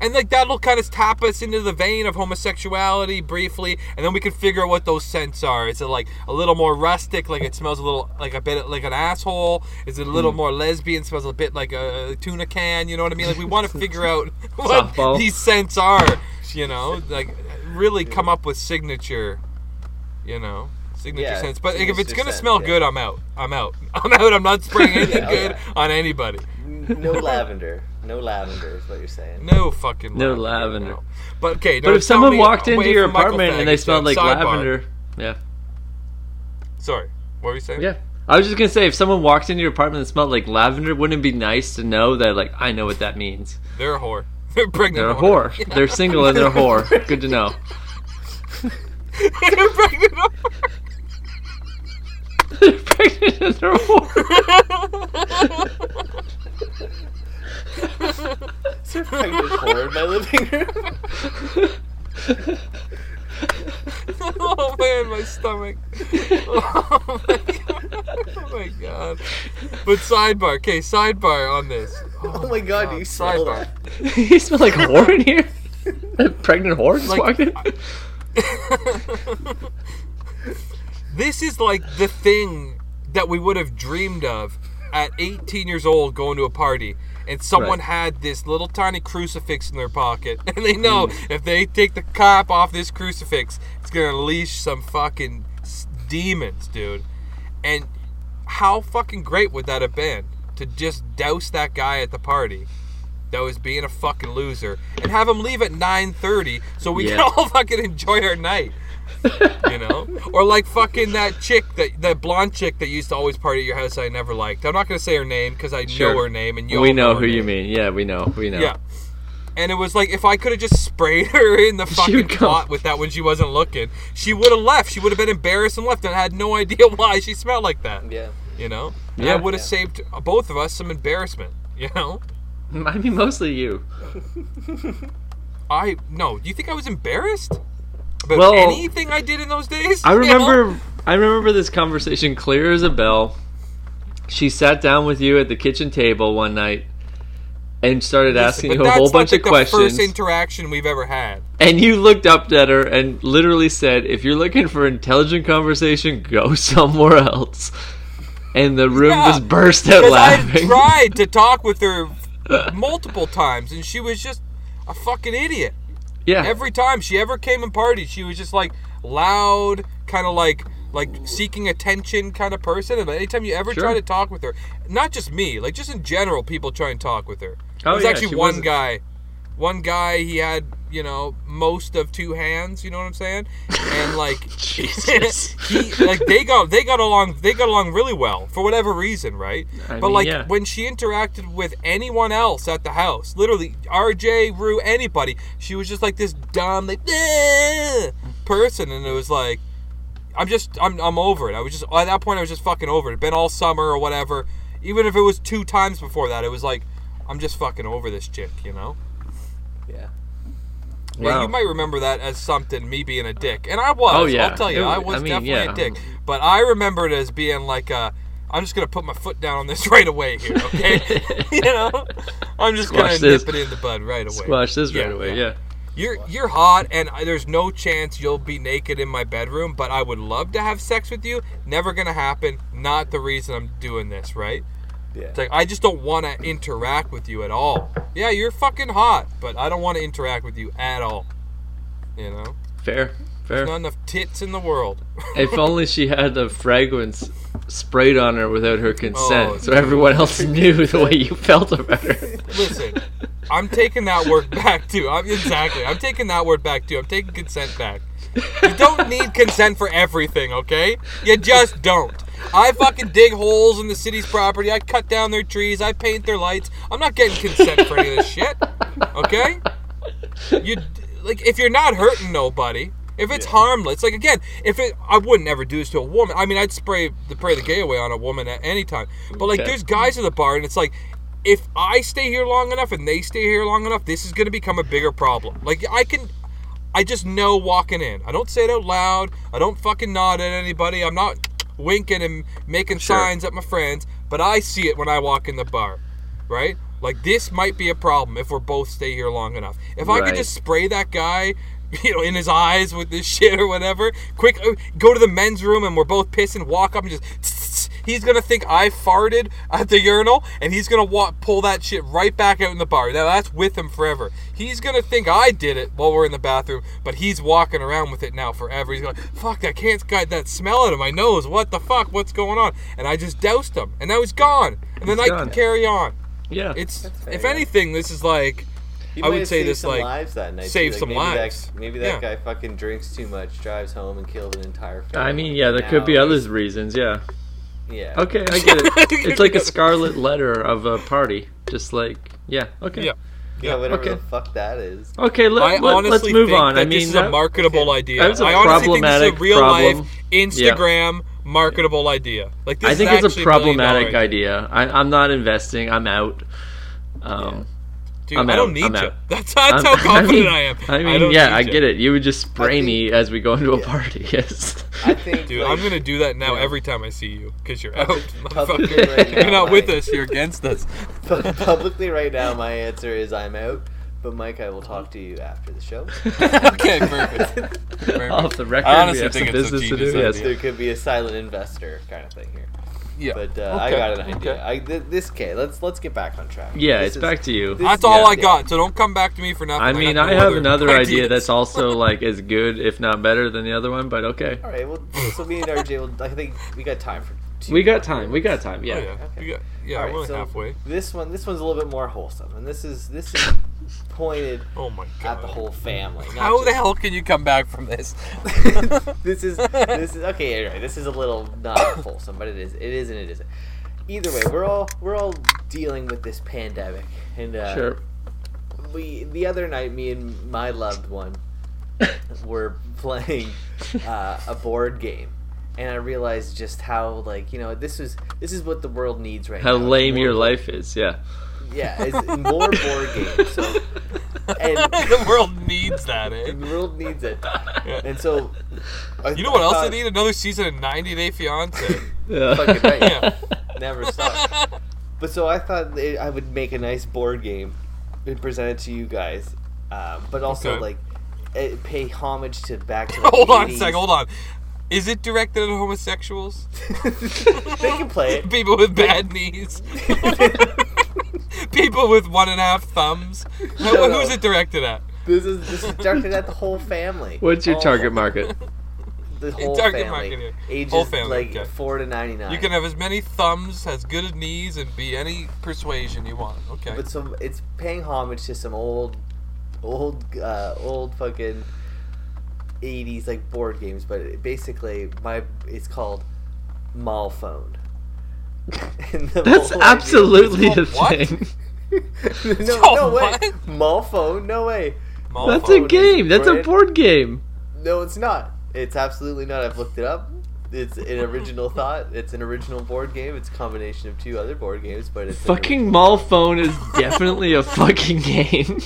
And like that'll kind of tap us into the vein of homosexuality briefly, and then we can figure out what those scents are. Is it like a little more rustic, like it smells a little like a bit like an asshole? Is it a little mm. more lesbian, smells a bit like a tuna can? You know what I mean? Like we want to [LAUGHS] figure out what Softball. these scents are. You know, like really come up with signature. You know, signature Yeah, scents. But like, if it's gonna scent, smell yeah. good, I'm out. I'm out. [LAUGHS] I'm out. I'm not spraying [LAUGHS] anything Yeah, good yeah. on anybody. No lavender. No lavender is what you're saying. No fucking No lavender. lavender. no. But okay, but if someone walked into your apartment and they smelled like sidebar. lavender, yeah, Sorry, what were you saying? yeah. I was just gonna say, if someone walked into your apartment and smelled like lavender, wouldn't it be nice to know that, like, I know what that means? They're a whore. [LAUGHS] They're pregnant. They're a whore. They're single and they're a whore. Good to know. They're pregnant. They're pregnant and they're whore. Is there pregnant whore in my living room? oh man, my stomach. Oh my god. Oh my god. But sidebar. Okay, sidebar on this. [LAUGHS] Oh my god, do you smell sidebar. that? you smell like a whore in here. [LAUGHS] A pregnant whore just Like, walked in. [LAUGHS] this is like the thing that we would have dreamed of at 18 years old going to a party and someone Right. had this little tiny crucifix in their pocket [LAUGHS] and they know if they take the cap off this crucifix it's gonna unleash some fucking demons dude. And how fucking great would that have been to just douse that guy at the party that was being a fucking loser and have him leave at 9.30 so we can [LAUGHS] all fucking enjoy our night [LAUGHS] you know or like fucking that chick that that blonde chick that used to always party at your house i never liked i'm not gonna say her name because i Sure. know her name and you we all know her who you mean. Yeah, we know. We know. yeah and it was like if i could have just sprayed [LAUGHS] her in the fucking would pot with that when she wasn't looking she would have left she would have been embarrassed and left and had no idea [LAUGHS] why she smelled like that Yeah. you know and Yeah. that would have Yeah. saved both of us some embarrassment you know I mean, mostly you. i no do you think i was embarrassed about Well, anything i did in those days I You know? remember. I remember this conversation clear as a bell. She sat down with you at the kitchen table one night and started asking you a whole bunch like of the questions. first interaction we've ever had and you looked up at her and literally said, "If you're looking for intelligent conversation, go [LAUGHS] somewhere else." And the room Yeah, just burst out laughing. I tried to talk with her [LAUGHS] multiple times, and she was just a fucking idiot. Yeah, Every time she ever came and partied, she was just like loud, kind of like like seeking attention kind of person. And anytime you ever Sure. try to talk with her, not just me, like just in general, people try and talk with her. Oh, There was yeah, actually one wasn't- guy. One guy, he had you know most of two hands. You know what I'm saying? And like [LAUGHS] Jesus. [LAUGHS] he like they got they got along they got along really well for whatever reason, right? I but mean, like yeah. when she interacted with anyone else at the house, literally RJ, Rue, anybody, she was just like this dumb like "Eh," person, and it was like. I'm just, I'm, I'm over it. I was just, at that point, I was just fucking over it. It'd been all summer or whatever. Even if it was two times before that, it was like, I'm just fucking over this chick, you know? Yeah. Yeah, you might remember that as something me being a dick, and I was. Oh, yeah. I'll tell you, It I was- was I mean, definitely yeah. a dick. But I remember it as being like, uh, I'm just gonna put my foot down on this [LAUGHS] right away here, okay? [LAUGHS] you know, I'm just Squash gonna this. nip it in the bud right away. Squash this right away. yeah. Yeah. You're you're hot, and there's no chance you'll be naked in my bedroom. But I would love to have sex with you. Never gonna happen. Not the reason I'm doing this, right? Yeah. It's like I just don't want to interact with you at all. Yeah, you're fucking hot, but I don't want to interact with you at all. You know, Fair. Fair. not enough tits in the world. [LAUGHS] if only she had the fragrance sprayed on her without her consent, Oh, so everyone else knew the way you [LAUGHS] felt about her. Listen, I'm taking that word back too. I'm exactly. I'm taking that word back too. I'm taking consent back. You don't need consent for everything, okay? You just don't. I fucking dig holes in the city's property. I cut down their trees. I paint their lights. I'm not getting consent for any of this shit. Okay? You like if you're not hurting nobody, if it's harmless, like again, if it, I wouldn't ever do this to a woman. I mean, I'd spray the pray the gay away on a woman at any time. But like, Okay. there's guys at the bar, and it's like, if I stay here long enough and they stay here long enough, this is gonna become a bigger problem. Like, I can, I just know walking in. I don't say it out loud. I don't fucking nod at anybody. I'm not winking and making Sure. signs at my friends, but I see it when I walk in the bar, right? Like this might be a problem if we're both stay here long enough. If I could just spray that guy, [LAUGHS] you know, in his eyes with this [LAUGHS] shit or whatever, quick, uh, go to the men's room and we're both pissing, walk up and just. [LAUGHS] He's gonna think I farted at the urinal, and he's gonna wa- pull that shit right back out in the bar. Now that's with him forever. He's gonna think I did it while we're in the bathroom, but he's walking around with it now forever. He's going, "Fuck, I can't get that smell out of my nose. What the fuck? What's going on?" And I just doused him, and now he's gone. And the He's night gone. can carry on. Yeah. It's fair, if yeah. anything, this is like He I would say this, like, lives that night. save Like, some maybe lives. That, maybe that Yeah. guy fucking drinks too much, drives home, and killed an entire family. I mean, yeah, there could be other reasons. Yeah. Yeah. Okay, I get it. [LAUGHS] It's like a scarlet letter of a party. Just like, yeah. Okay. yeah. Yeah, whatever okay. the fuck that is. Okay. Let, I let, honestly let's move think on. that I mean, this is that- a marketable idea. that's a I honestly think this is a real problem. life Instagram marketable idea. Like this I think is it's a problematic dollar idea. I, I'm not investing. I'm out. Um, Dude, I'm I don't need I'm you. out. That's, that's I'm- how [LAUGHS] confident mean, I, am. I mean, don't yeah, need I you. get it. You would just spray think- me as we go into a Yeah. party. [LAUGHS] Yes. I think. Dude, like, I'm gonna do that now Yeah. every time I see you because you're out, [LAUGHS] publicly motherfucker. right you're now, not with us. You're against us. publicly right now, my answer is I'm out. But Mike, I will talk to you after the show. okay, perfect. Perfect. Off the record, I we honestly have some think it's a business to do. Yes. there could be a silent investor kind of thing here. Yeah. But uh, I Okay, got an idea. okay. I, th- this okay. Let's let's get back on track. Yeah, This it's is- back to you. this- That's all yeah, I yeah. got. So don't come back to me for nothing. I mean, got I no have other another idea ideas. that's also [LAUGHS] like as good, if not better, than the other one. But okay, All right. Well, so me and RJ, will, I think we got time for. Two we got more. time. We got time. Oh, Yeah. yeah. Okay. You got, yeah, All we're only so halfway. This one, this one's a little bit more wholesome, and this is this is [LAUGHS] pointed Oh my god. at the whole family. not How the hell can you come back from this? [LAUGHS] this is this is okay. Anyway, this is a little not [COUGHS] wholesome, but it is. It is and it isn't. Either way, we're all we're all dealing with this pandemic, and uh, Sure. we the other night, me and my loved one [LAUGHS] were playing uh, a board game, and I realized just how like you know this is this is what the world needs right How now. It's lame your life is. Yeah. Yeah, it's more board games. So and [LAUGHS] the world needs that, eh? the world needs it, and so I- You know what I else thought- they need? Another season of 90 Day Fiance. [LAUGHS] Yeah. Fucking right. Yeah. Never stop. [LAUGHS] But so I thought that I would make a nice board game and present it to you guys, um, but also Okay. like eh, pay homage to back to the hold on a 80s. sec. Hold on. Is it directed at homosexuals? they can play it. People with bad knees. [LAUGHS] People with one and a half thumbs. [LAUGHS] Who- No, no. Who's it directed at? This is this is directed at the whole family. [LAUGHS] What's your All- target market? The whole Target family, market here. ages Whole family, like okay. four to ninety nine. You can have as many thumbs, as good as knees, and be any persuasion you want. Okay. But some it's paying homage to some old, old, uh, old fucking '80s like board games. But it, basically, my it's called Mall Phone. [LAUGHS] And the That's whole absolutely a what? thing. [LAUGHS] [LAUGHS] no, called no way. what? Mall Phone, no way. Mall That's a game. That's a board game. No, it's not. It's absolutely not. I've looked it up. It's an original thought. It's an original board game. It's a combination of two other board games, but it's Fucking mall phone is definitely a fucking game.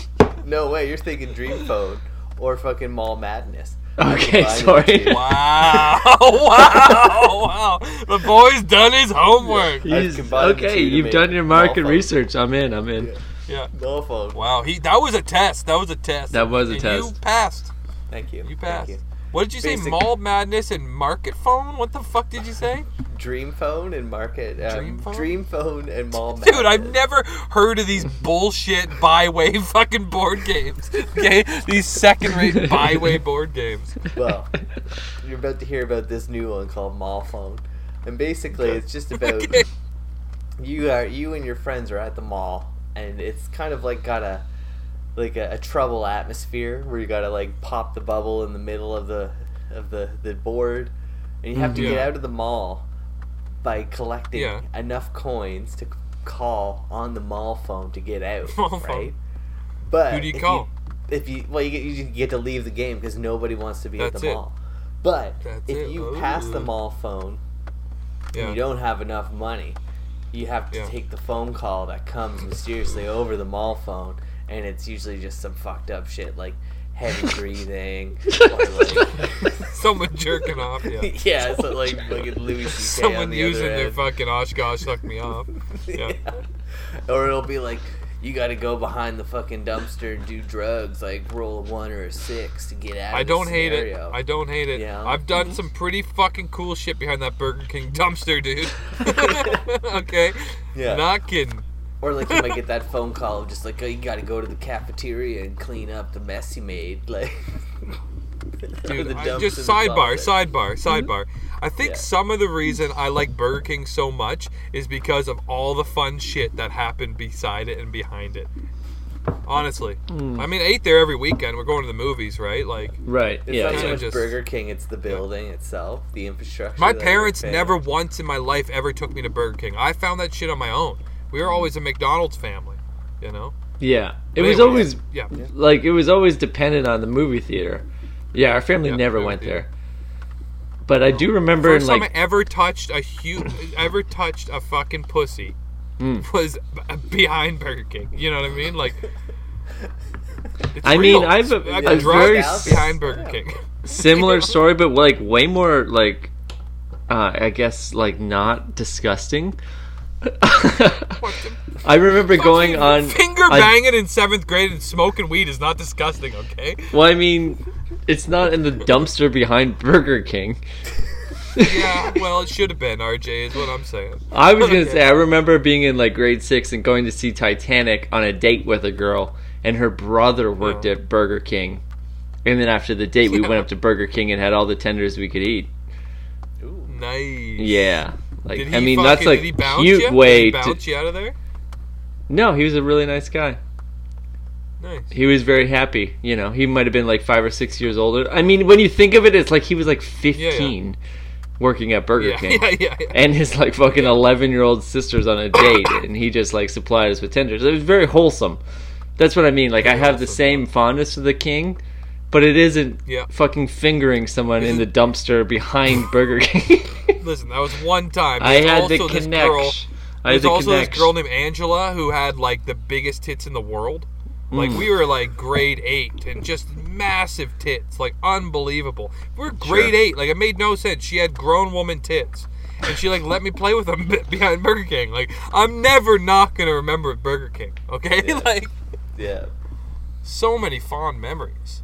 No way, you're thinking Dream Phone or fucking Mall Madness. Okay, Combine the sorry. Wow! [LAUGHS] Wow! Wow! The boy's done his homework. He's- okay, you've done your market research. I'm in. I'm in. Yeah. Yeah. Mall Wow. He that was a test. That was a test. That was a And test. You passed. Thank you. You Thank passed. you. What did you say? Mall madness and market phone? What the fuck did you say? Dream Phone and Market. Um, Dream Phone? Dream Phone and Mall Madness. [LAUGHS] Dude, I've never heard of these bullshit byway [LAUGHS] fucking board games. Okay? These second rate [LAUGHS] byway board games. Well, you're about to hear about this new one called Mall Phone, and basically it's just about Okay. you are you and your friends are at the mall, and it's kind of like got a like a, a trouble atmosphere where you gotta like pop the bubble in the middle of the of the the board, and you have to mm-hmm. get out of the mall by collecting Yeah. enough coins to call on the mall phone to get out, [LAUGHS] Mall phone. right? But Who do you call? if you well, you get, you get to leave the game because nobody wants to be at the it. mall. But That's if it. you pass the mall phone Yeah. and you don't have enough money, you have to take the phone call that comes mysteriously over the mall phone, and it's usually just some fucked up shit like heavy [LAUGHS] breathing [LAUGHS] or like [LAUGHS] Someone jerking off. Yeah. yeah, so like fucking Louis C.K. on Someone the using other their end. fucking Oshkosh suck me off. Yeah. Or it'll be like you got to go behind the fucking dumpster and do drugs, like roll a one or a six to get out. I of don't the hate it. I don't hate it. Yeah. I've done some pretty fucking cool shit behind that Burger King dumpster, dude. okay. Yeah. Not kidding. Or like you might get that [LAUGHS] phone call of just like, oh, you got to go to the cafeteria and clean up the mess you made, like. [LAUGHS] Dude, the I- just in the sidebar, closet. sidebar, hmm? sidebar. I think Yeah. some of the reason I like Burger King so much is because of all the fun shit that happened beside it and behind it. Honestly, hmm. I mean, I ate there every weekend. We're going to the movies, right? Like, Right. It's Yeah. not yeah. so much just- Burger King; it's the building itself, the infrastructure. my parents never once in my life ever took me to Burger King. I found that shit on my own. We were always a McDonald's family, you know. Yeah. It But was anyway, always yeah. like it was always dependent on the movie theater. Yeah, our family Yeah, never movie went theater. there. But I do remember in First time like I ever touched a huge, [COUGHS] ever touched a fucking pussy Mm. was behind Burger King. You know what I mean? Like, it's I mean. I've a- I've a been very s- behind Burger King. [LAUGHS] similar story, but like way more like uh, I guess like not disgusting. [LAUGHS] I remember going on finger I- banging in seventh grade and smoking weed is not disgusting. Okay. Well, I mean, it's not in the dumpster behind Burger King. Yeah. [LAUGHS] Well, it should have been RJ. Is what I'm saying. I was gonna Okay. say I remember being in like grade six and going to see Titanic on a date with a girl, and her brother worked Yeah. at Burger King. And then after the date, we Yeah. went [LAUGHS] up to Burger King and had all the tenders we could eat. Ooh. Nice. Yeah, like I mean, fucking, that's a did he bounce cute you? way did he to. bounce you out of there. No, he was a really nice guy. Nice. He was very happy. You know, he might have been like five or six years older. I mean, when you think of it, it's like he was like fifteen, working at Burger Yeah, [LAUGHS] King. yeah, yeah, yeah. and his like fucking 11 year old sisters on a [COUGHS] date and he just like supplied us with tenders it was very wholesome that's what i mean like i have the same fondness for the king but it isn't Yeah. fucking fingering someone in the dumpster behind [LAUGHS] burger king Listen, that was one time. i There's had also the this connect girl. i had There's also connect this girl named Angela who had like the biggest tits in the world. Like Mm. we were like grade eight and just massive tits, like unbelievable. We are grade Sure. eight, like it made no sense. She had grown woman tits, and she like let me play with them [LAUGHS] behind Burger King. Like I'm never not gonna remember Burger King. Okay, [LAUGHS] Yeah. like Yeah. so many fond memories.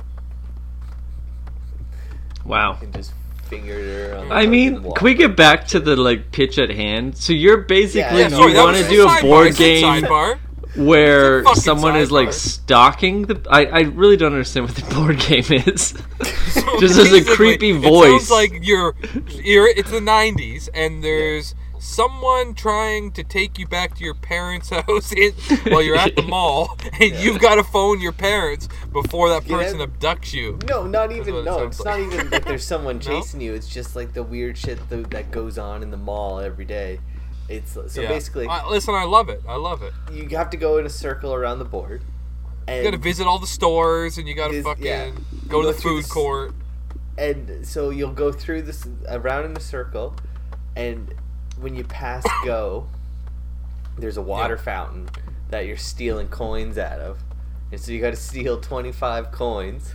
Wow And just fingered her. On I mean, can we get back to the like pitch at hand? So you're basically Yeah, you sorry, that want was to do a sidebar. board I said game Sidebar. where It's a fucking someone is like sidebar. stalking the. I, I really don't understand what the [LAUGHS] board game is. [LAUGHS] So Just as a basically, creepy It voice. sounds like you're, you're. It's the '90s, and there's someone trying to take you back to your parents' [LAUGHS] house in, while you're at the [LAUGHS] mall, and you've got to phone your parents before that Yeah. person abducts you. No, not even. it No, it's like. not even that there's someone [LAUGHS] No? chasing you. It's just like the weird shit that, that goes on in the mall every day. It's so Yeah. basically I- listen, I love it. I love it. you have to go in a circle around the board. And, You got to visit all the stores, and you got to fucking yeah. go to the food this- court. and so you'll go through this around in a circle, and when you pass [COUGHS] go, there's a water Yeah. fountain that you're stealing coins out of, and so you got to steal 25 coins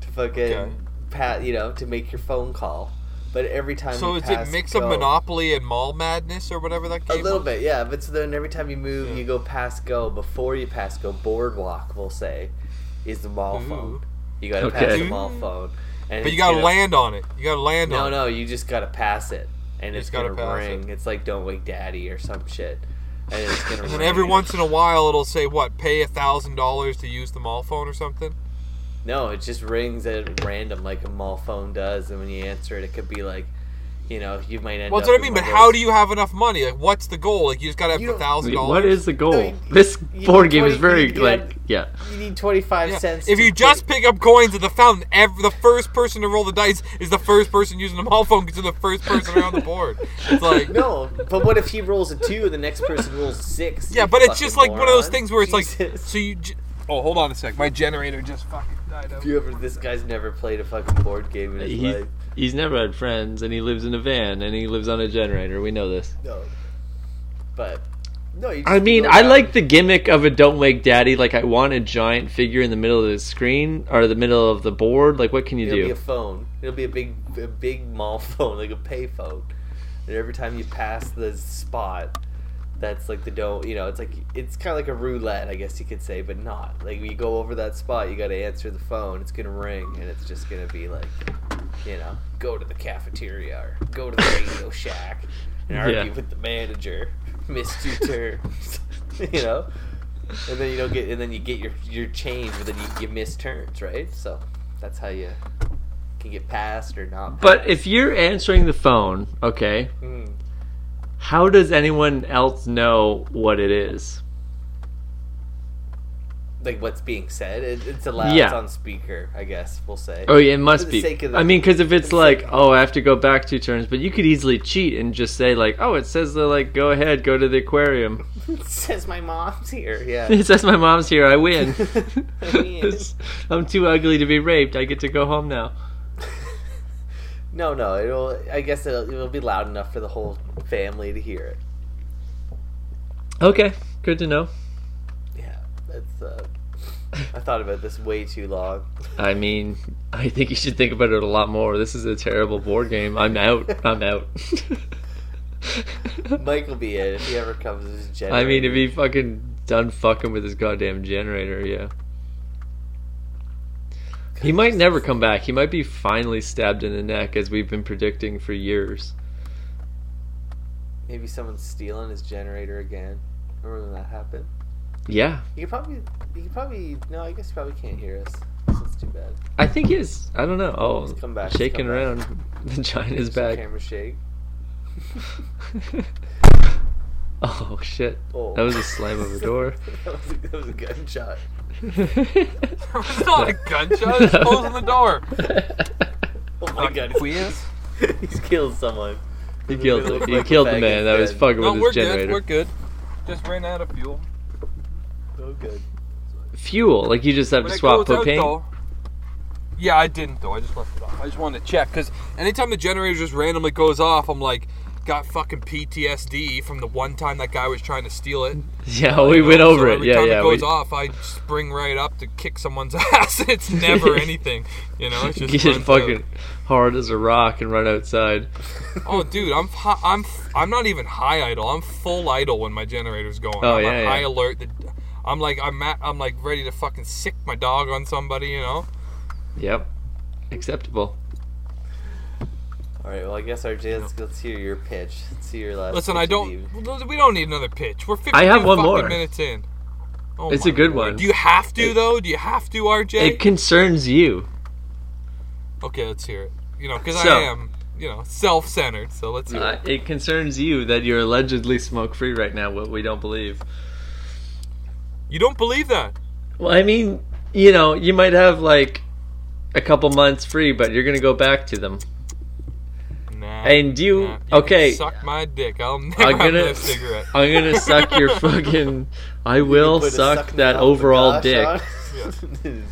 to fucking Okay. pat, you know, to make your phone call. But every time So you is pass it mix go, of Monopoly and Mall Madness or whatever that game? A little was? bit, yeah. But so then every time you move, Yeah. you go past go. Before you pass go, boardwalk, we'll say, is the mall Ooh. phone. You got to Okay. pass the mall phone. And But you got to gonna- land on it. You got to land No, on it. No, no, you just got to pass it, and it's gotta gonna ring. it. It's like "Don't Wake Daddy" or some shit, and it's gonna. [LAUGHS] And every once in a while, it'll say what? Pay a thousand dollars to use the mall phone or something. No, it just rings at random like a mall phone does, and when you answer it, it could be like, you know, you might end. Well, up that's what I mean. But of how those- do you have enough money? Like, what's the goal? Like, you just gotta have a thousand dollars. what is the goal? No, you- [LAUGHS] this board need game is very you like got- yeah. You need twenty five Yeah. cents. If you just pick up coins at the fountain, every, the first person to roll the dice is the first person using the mall phone because they're the first person around the board. It's [LAUGHS] like, no, but what if he rolls a two and the next person rolls a six? yeah, but it's just like one of those things where it's like, so you. J- oh, hold on a sec. My generator just fucking died out. If you ever, this guy's never played a fucking board game in his He's, life. He's never had friends, and he lives in a van, and he lives on a generator. We know this. No, but no. You I mean, I like the gimmick of a "Don't Wake Daddy." Like, I want a giant figure in the middle of the screen or the middle of the board. Like, what can you do? It'll be a phone. It'll be a big, a big mall [LAUGHS] phone, like a pay phone. And every time you pass the spot, that's like the don't. You know, it's like it's kind of like a roulette, I guess you could say, but not. Like when you go over that spot, you got to answer the phone. It's gonna ring, and it's just gonna be like, you know, go to the cafeteria or go to the Radio [LAUGHS] Shack and argue Yeah. with the manager. miss two turns, [LAUGHS] you know. And then you don't get, and then you get your your change, but then you, you miss turns, right? So that's how you can get passed or not. But if you're answering the phone, okay, Mm. how does anyone else know what it is? Like what's being said, it, it's allowed. Yeah. It's on speaker, I guess we'll say. Oh, yeah, it must the be. sake of the- I mean, because if it's [LAUGHS] like, oh, I have to go back two turns, but you could easily cheat and just say like, oh, it says to like, go ahead, go to the aquarium. it says my mom's here. Yeah. [LAUGHS] it says my mom's here. I win. [LAUGHS] I win. I'm too ugly to be raped. I get to go home now. no, no. It'll. I guess it'll, it'll be loud enough for the whole family to hear it. Okay, good to know. Yeah. That's. Uh, I thought about this way too long. I mean, I think you should think about it a lot more. This is a terrible board game. I'm out. I'm out. [LAUGHS] Mike will be in if he ever comes his generator. I mean, if he fucking done fucking with his goddamn generator, yeah. He might never come back. He might be finally stabbed in the neck, as we've been predicting for years. Maybe someone's stealing his generator again. Remember when that happened? Yeah, You could probably, you could probably, no, I guess you probably can't hear us. That's too bad. I think he's. I don't know. Oh, He's come back, shaking come back. around. The giant is back. Camera shake. [LAUGHS] oh shit! Oh. That was a slam of a door. [LAUGHS] that, was a, that was a gunshot. it's not a gunshot. It's [LAUGHS] closing the door. Oh my god, Quiz. he's killed someone. He killed the, he fucking killed the man that was dead. fucking No, with we're his good. generator. We're good. Just ran out of fuel. Good. Fuel, like you just have When to swap goes out, propane. though- yeah, I didn't though. I just left it off. I just wanted to check because anytime the generator just randomly goes off, I'm like, got fucking PTSD from the one time that guy was trying to steal it. [LAUGHS] yeah, we went over so it. Every Yeah, time yeah. it goes we, off, I spring right up to kick someone's [LAUGHS] ass. it's never [LAUGHS] anything, you know. It's just get runs fucking out. hard as a rock and run outside. Oh, dude, I'm hi- I'm I'm not even high idle. I'm full idle when my generator's going. Oh, I'm yeah, on yeah. high alert. The, I'm like I'm at, I'm like ready to fucking sick my dog on somebody, you know. Yep, acceptable. All right. Well, I guess our let's, let's hear your pitch. Let's see your last. Listen, pitch I don't. the. We don't need another pitch. We're 15 I have one more. minutes in. Oh It's a good lord. one. Do you have to though? Do you have to, RJ? It concerns you. okay, let's hear it. You know, because So- I am, you know, self-centered. So let's hear Uh, it. it concerns you that you're allegedly smoke free right now. What we don't believe. You don't believe that? Well, I mean, you know, you might have like a couple months free, but you're gonna go back to them. Nah. And you- nah. okay. Can suck my dick. I'll [LAUGHS] never I'm have gonna, another cigarette. [LAUGHS] I'm gonna suck your [LAUGHS] fucking. I will suck that overall gosh dick. on.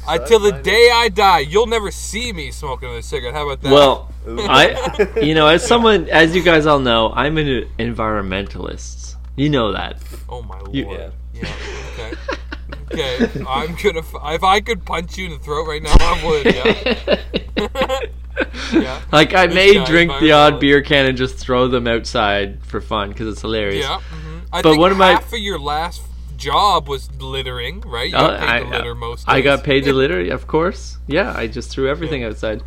Until the day I die, you'll never see me smoking another cigarette. How about that? Well, I, you know, as someone, as you guys all know, I'm an environmentalist. You know that. oh my lord. You- Yeah. Yeah. Okay. Okay. I'm gonna. F- if I could punch you in the throat right now, I would. Yeah. [LAUGHS] Yeah. Like I This may drink the odd beer can and just throw them outside for fun because it's hilarious. Yeah. mhm. I But think one of my- half of your last job was littering, right? You Uh, got paid I, to litter most. I got paid to [LAUGHS] litter, of course. Yeah, I just threw everything outside.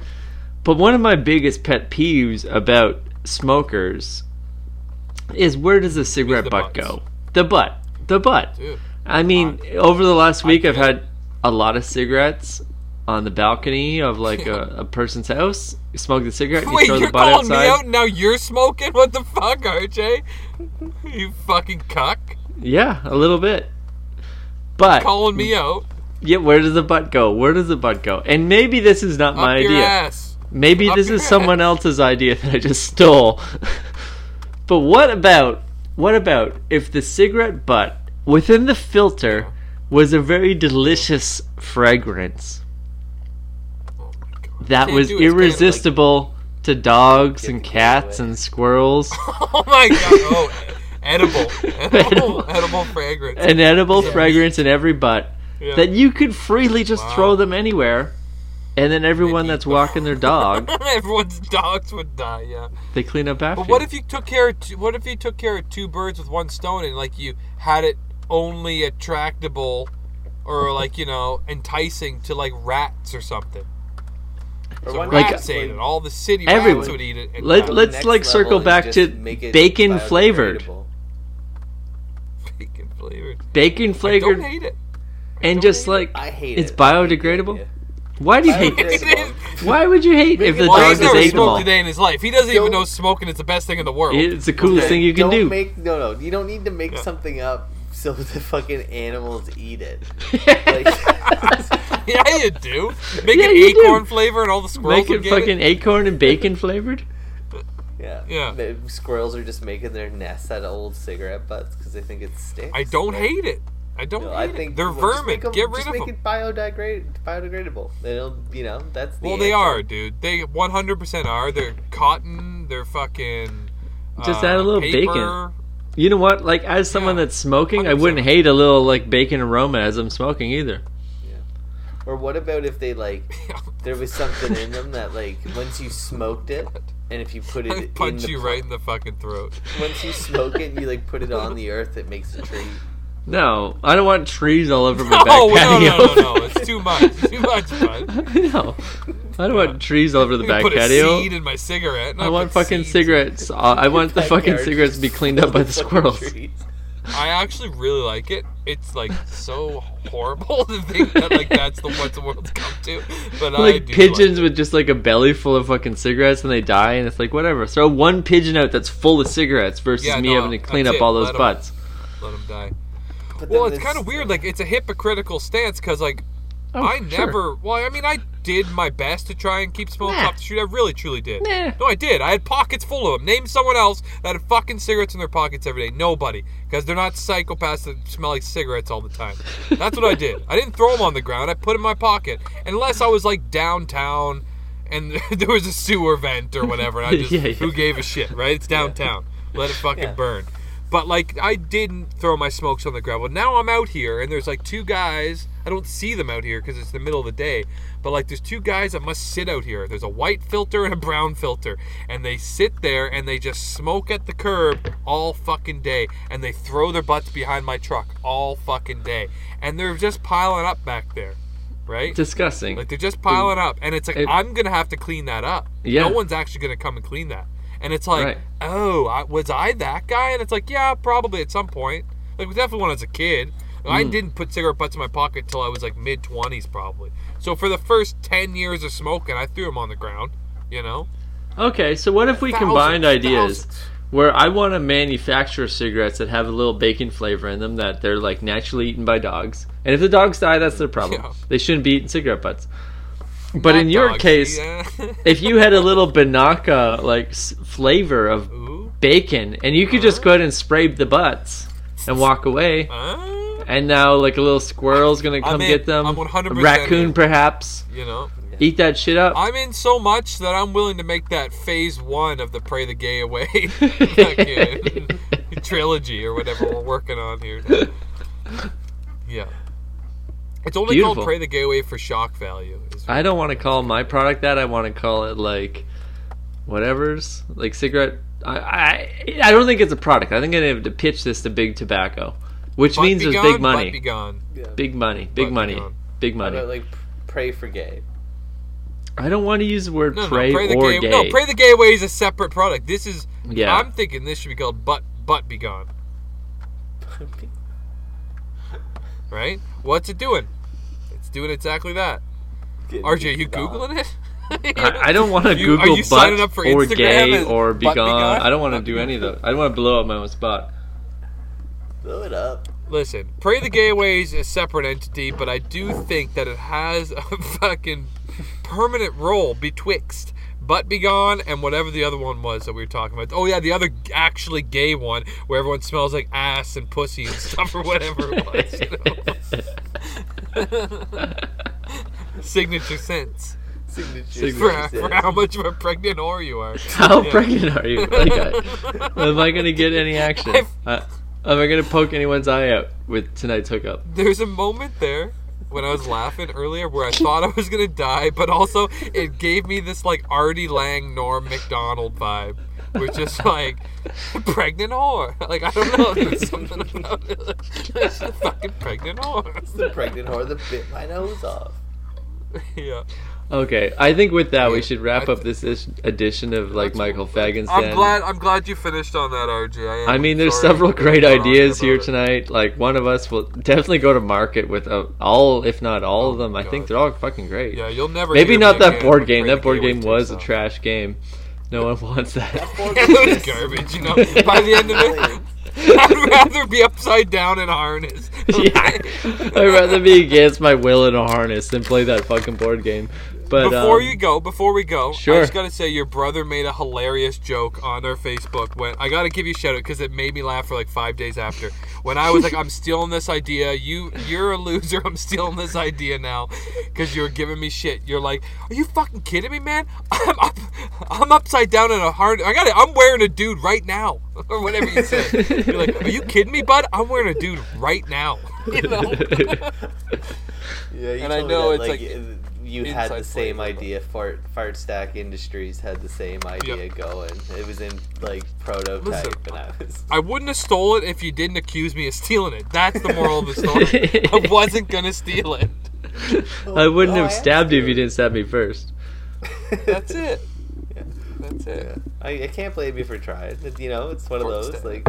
But one of my biggest pet peeves about smokers is where does the cigarette butt butts. go? The butt. The butt. Dude. I mean, over the last week, I've had a lot of cigarettes on the balcony of like a, a person's house, you smoke the cigarette, and you Wait, throw you're the butt calling me out now you're smoking? What the fuck, RJ? You fucking cuck. Yeah, a little bit. But Calling me out. yeah, where does the butt go? Where does the butt go? And maybe this is not my up your idea. ass. Maybe Up this is someone else's idea that I just stole. [LAUGHS] but what about what about if the cigarette butt within the filter was a very delicious fragrance Oh that was do it, it's kinda like- irresistible to dogs and cats and squirrels? [LAUGHS] Oh my god. Oh, [LAUGHS] edible. Edible. Edible. [LAUGHS] edible fragrance. An edible Yeah. fragrance in every butt Yeah. that you could freely just Wow. throw them anywhere. And then everyone that's them. walking their dog, Everyone's dogs would die, yeah. they clean up after. But what you. if you took care of two, what if you took care of two birds with one stone and like you had it only attractable or like, you know, enticing to like rats or something? So why Like- rats just, ate it. All the city Everyone. rats would eat it. And Let, let's like, circle back to make it bacon flavored. bacon flavored. bacon I don't flavored hate it. and don't just hate it. like I hate It's it. I biodegradable? idea. why do you hate Biodegradable. this? Why would you hate if the it Well, dog he's has never ate them all? smoked a day in his life. He doesn't even Don't- know smoking is the best thing in the world. It's the coolest thing you can don't do. Make, no, no, you don't need to make Yeah. something up so the fucking animals eat it. Like, [LAUGHS] yeah, you do. Make Yeah, it you do. acorn flavor and all the squirrels Make would it get fucking acorn and bacon flavored. Yeah. Yeah. The squirrels are just making their nests out of old cigarette butts because they think it stinks. I don't Like, hate it. I don't no, hate I it. think They're well, vermin. make 'em- Get rid just of make them. it biodegrade, biodegradable. They'll, you know, that's the Well, they are, dude. They 100% are. They're cotton. They're fucking. Just uh, add a little paper. bacon. You know what? Like as someone Yeah, that's smoking, I 100%. wouldn't hate a little like bacon aroma as I'm smoking either. Yeah. Or what about if they like [LAUGHS] there was something in them that like once you smoked it and if you put it I in punch the you pl- right in the fucking throat. once you smoke it and you like put it on the earth it makes a tree. No, I don't want trees all over my No, [LAUGHS] oh, back no, patio. no, no, no. It's too much. It's too much, bud. [LAUGHS] I know. I don't want trees all over the I'm back put patio. a seed in my cigarette. I want fucking cigarettes. Uh, I want the fucking cigarettes to be cleaned up by the [LAUGHS] squirrels. I actually really like it. It's like so horrible [LAUGHS] to think that like that's the what the world's come to. But I Like do pigeons like with just like a belly full of fucking cigarettes and they die and it's like whatever. Throw one pigeon out that's full of cigarettes versus Yeah, me no, having to clean up it. all those Let 'em- butts. it. Let them die. But Well, it's kind of weird. Like it's a hypocritical stance because like Oh, I sure. never. Well, I mean, I did my best to try and keep smoking Nah. off the street. I really, truly did. Nah. No, I did. I had pockets full of them. Name someone else that had fucking cigarettes in their pockets every day. Nobody, because they're not psychopaths that smell like cigarettes all the time. That's what I did. I didn't throw them on the ground. I put them in my pocket, unless I was like downtown and [LAUGHS] there was a sewer vent or whatever. And I [LAUGHS] just Yeah, yeah. who gave a shit, right? It's downtown. Let it fucking Yeah. burn. But like I didn't throw my smokes on the. But now I'm out here and there's like two guys. I don't see them out here because it's the middle of the day. But like there's two guys that must sit out here. There's a white filter and a brown filter, and they sit there and they just smoke at the curb all fucking day, and they throw their butts behind my truck all fucking day, and they're just piling up back there, right? Disgusting. Like they're just piling up, and it's like It- I'm gonna have to clean that up. Yeah. No one's actually gonna come and clean that. And it's like, Right. oh, I, was I that guy? And it's like, yeah, probably at some point. Like definitely when I was a kid. I Hmm. didn't put cigarette butts in my pocket till I was like mid twenties, probably. So for the first ten years of smoking, I threw them on the ground. You know, Okay, so what if we Thousands, combined ideas thousands. where I want to manufacture cigarettes that have a little bacon flavor in them that they're like naturally eaten by dogs, and if the dogs die, that's their problem. Yeah. They shouldn't be eating cigarette butts. But in your dogs, case, yeah. [LAUGHS] if you had a little Binaca like s- flavor of Ooh, bacon, and you could just go ahead and spray the butts and walk away, uh, and now like a little squirrel's gonna come get them, I'm 100% raccoon in. perhaps, you know. eat that shit up. I'm in so much that I'm willing to make that phase one of the Pray the Gay Away [LAUGHS] [LAUGHS] trilogy or whatever we're working on here. Yeah. It's only Beautiful. called Pray the Gay Away for shock value. I don't want to call my product that. I want to call it like whatever's like cigarette. I, I I don't think it's a product. I think I have to pitch this to big tobacco, which Butt means be there's gone, big butt money, be gone. Yeah. big money, big Butt be money, gone. big money. about like pray for gay? I don't want to use the word No, pray, no, pray the or gay, gay. No, Pray the Gay Away is a separate product. This is. Yeah. I'm thinking this should be called Butt Butt Be Gone. Right? What's it doing? It's doing exactly that. Getting RJ, you beat on. googling it? I, [LAUGHS] I don't want to You- are Google you butt signing up for or Instagram gay or be gone. gone? I don't want to do any of gone? those. I don't want to blow up my own spot. Blow it up. Listen, Pray the Gay Away is a separate entity, but I do think that it has a [LAUGHS] fucking permanent role betwixt Butt Be Gone and whatever the other one was that we were talking about. Oh, yeah, the other actually gay one where everyone smells like ass and pussy and stuff or whatever it was. You know? [LAUGHS] Signature sense. Signature. Signature For, sense. for how much of a pregnant whore you are. [LAUGHS] How Yeah. pregnant are you? Like, [LAUGHS] I, am I gonna get any action? Uh, am I gonna poke anyone's eye out with tonight's hookup? There's a moment there when I was laughing earlier where I thought I was gonna die, but also it gave me this like Artie Lange, Norm Macdonald vibe. Which is like pregnant whore. Like I don't know, there's something about it. It's a fucking pregnant whore. It's the pregnant whore that bit my nose off. [LAUGHS] yeah. Okay, I think with that we should wrap I up this ish- edition of like Michael Fagan's I'm glad I'm glad you finished on that, RJ. I, I mean, there's several great got on you ideas here it. tonight. Like one of us will definitely go to market with uh, all, if not all of them. I think they're all fucking great. Yeah, you'll never. Maybe not that again board game. That board game was a too, trash game. No one wants that. [LAUGHS] it was garbage, you know. [LAUGHS] By the end of it, I'd rather be upside down in a harness. [LAUGHS] yeah, I'd rather be against my will in a harness than play that fucking board game. But before um, you go, before we go, I Sure. just gotta say your brother made a hilarious joke on our Facebook. When I gotta give you a shout out because it made me laugh for like five days after. When I was like, "I'm stealing this idea. You, you're a loser. [LAUGHS] I'm stealing this idea now," because you're giving me shit. You're like, "Are you fucking kidding me, man? [LAUGHS] I'm up, I'm upside down in a hard. I got it. I'm wearing a dude right now, [LAUGHS] or whatever you said. You're like, "Are you kidding me, bud? I'm wearing a dude right now." You know. Yeah, you And I know that, it's like uh, you had the same idea. Fart Fart Stack Industries had the same idea going. It was in like prototype, Listen, and I was. I wouldn't have stole it if you didn't accuse me of stealing it. That's the moral of the story. [LAUGHS] I wasn't gonna steal it. I wouldn't Oh, have I stabbed you if you didn't stab me first. That's it. [LAUGHS] Yeah. That's it. Yeah. I, I can't blame you for trying. It- You know, it's one of those Stack. like.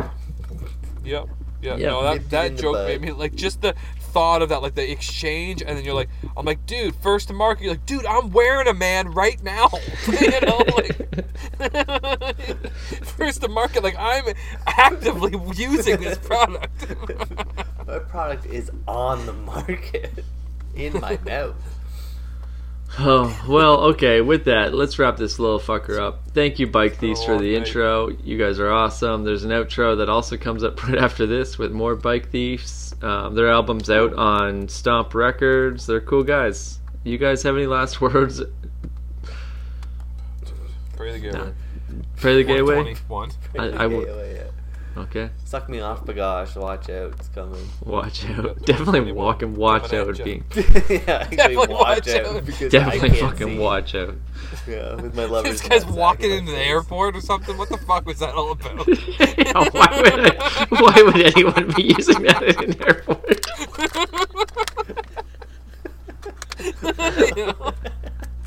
Yep. Yeah. Yeah. No, that that joke made me like just the thought of that, like the exchange, and then you're like, I'm like, dude, first to market. You're like, dude, I'm wearing a man right now. [LAUGHS] you know, like [LAUGHS] first to market. Like I'm actively using this product. [LAUGHS] My product is on the market. In my mouth. Oh, well, okay, with that, let's wrap this little fucker up. Thank you, Bike Thieves, for the night. intro. You guys are awesome. There's an outro that also comes up [LAUGHS] right after this with more Bike Thieves. Um, their album's out on Stomp Records. They're cool guys. You guys have any last [LAUGHS] words? Pray the gateway. Pray the gay way? 121. I- I Okay, Suck me off, Bagosh. Watch out, it's coming. watch out. [LAUGHS] Definitely Definitely walk and watch Coming out at would be. yeah, actually Definitely watch, watch out. out. Because I Definitely can't fucking see. watch out. Yeah, with my [LAUGHS] lovers. This guy's walking into my the face. airport or something. What the fuck was that all about? [LAUGHS] why, would I, why would anyone be using that in an airport? You know?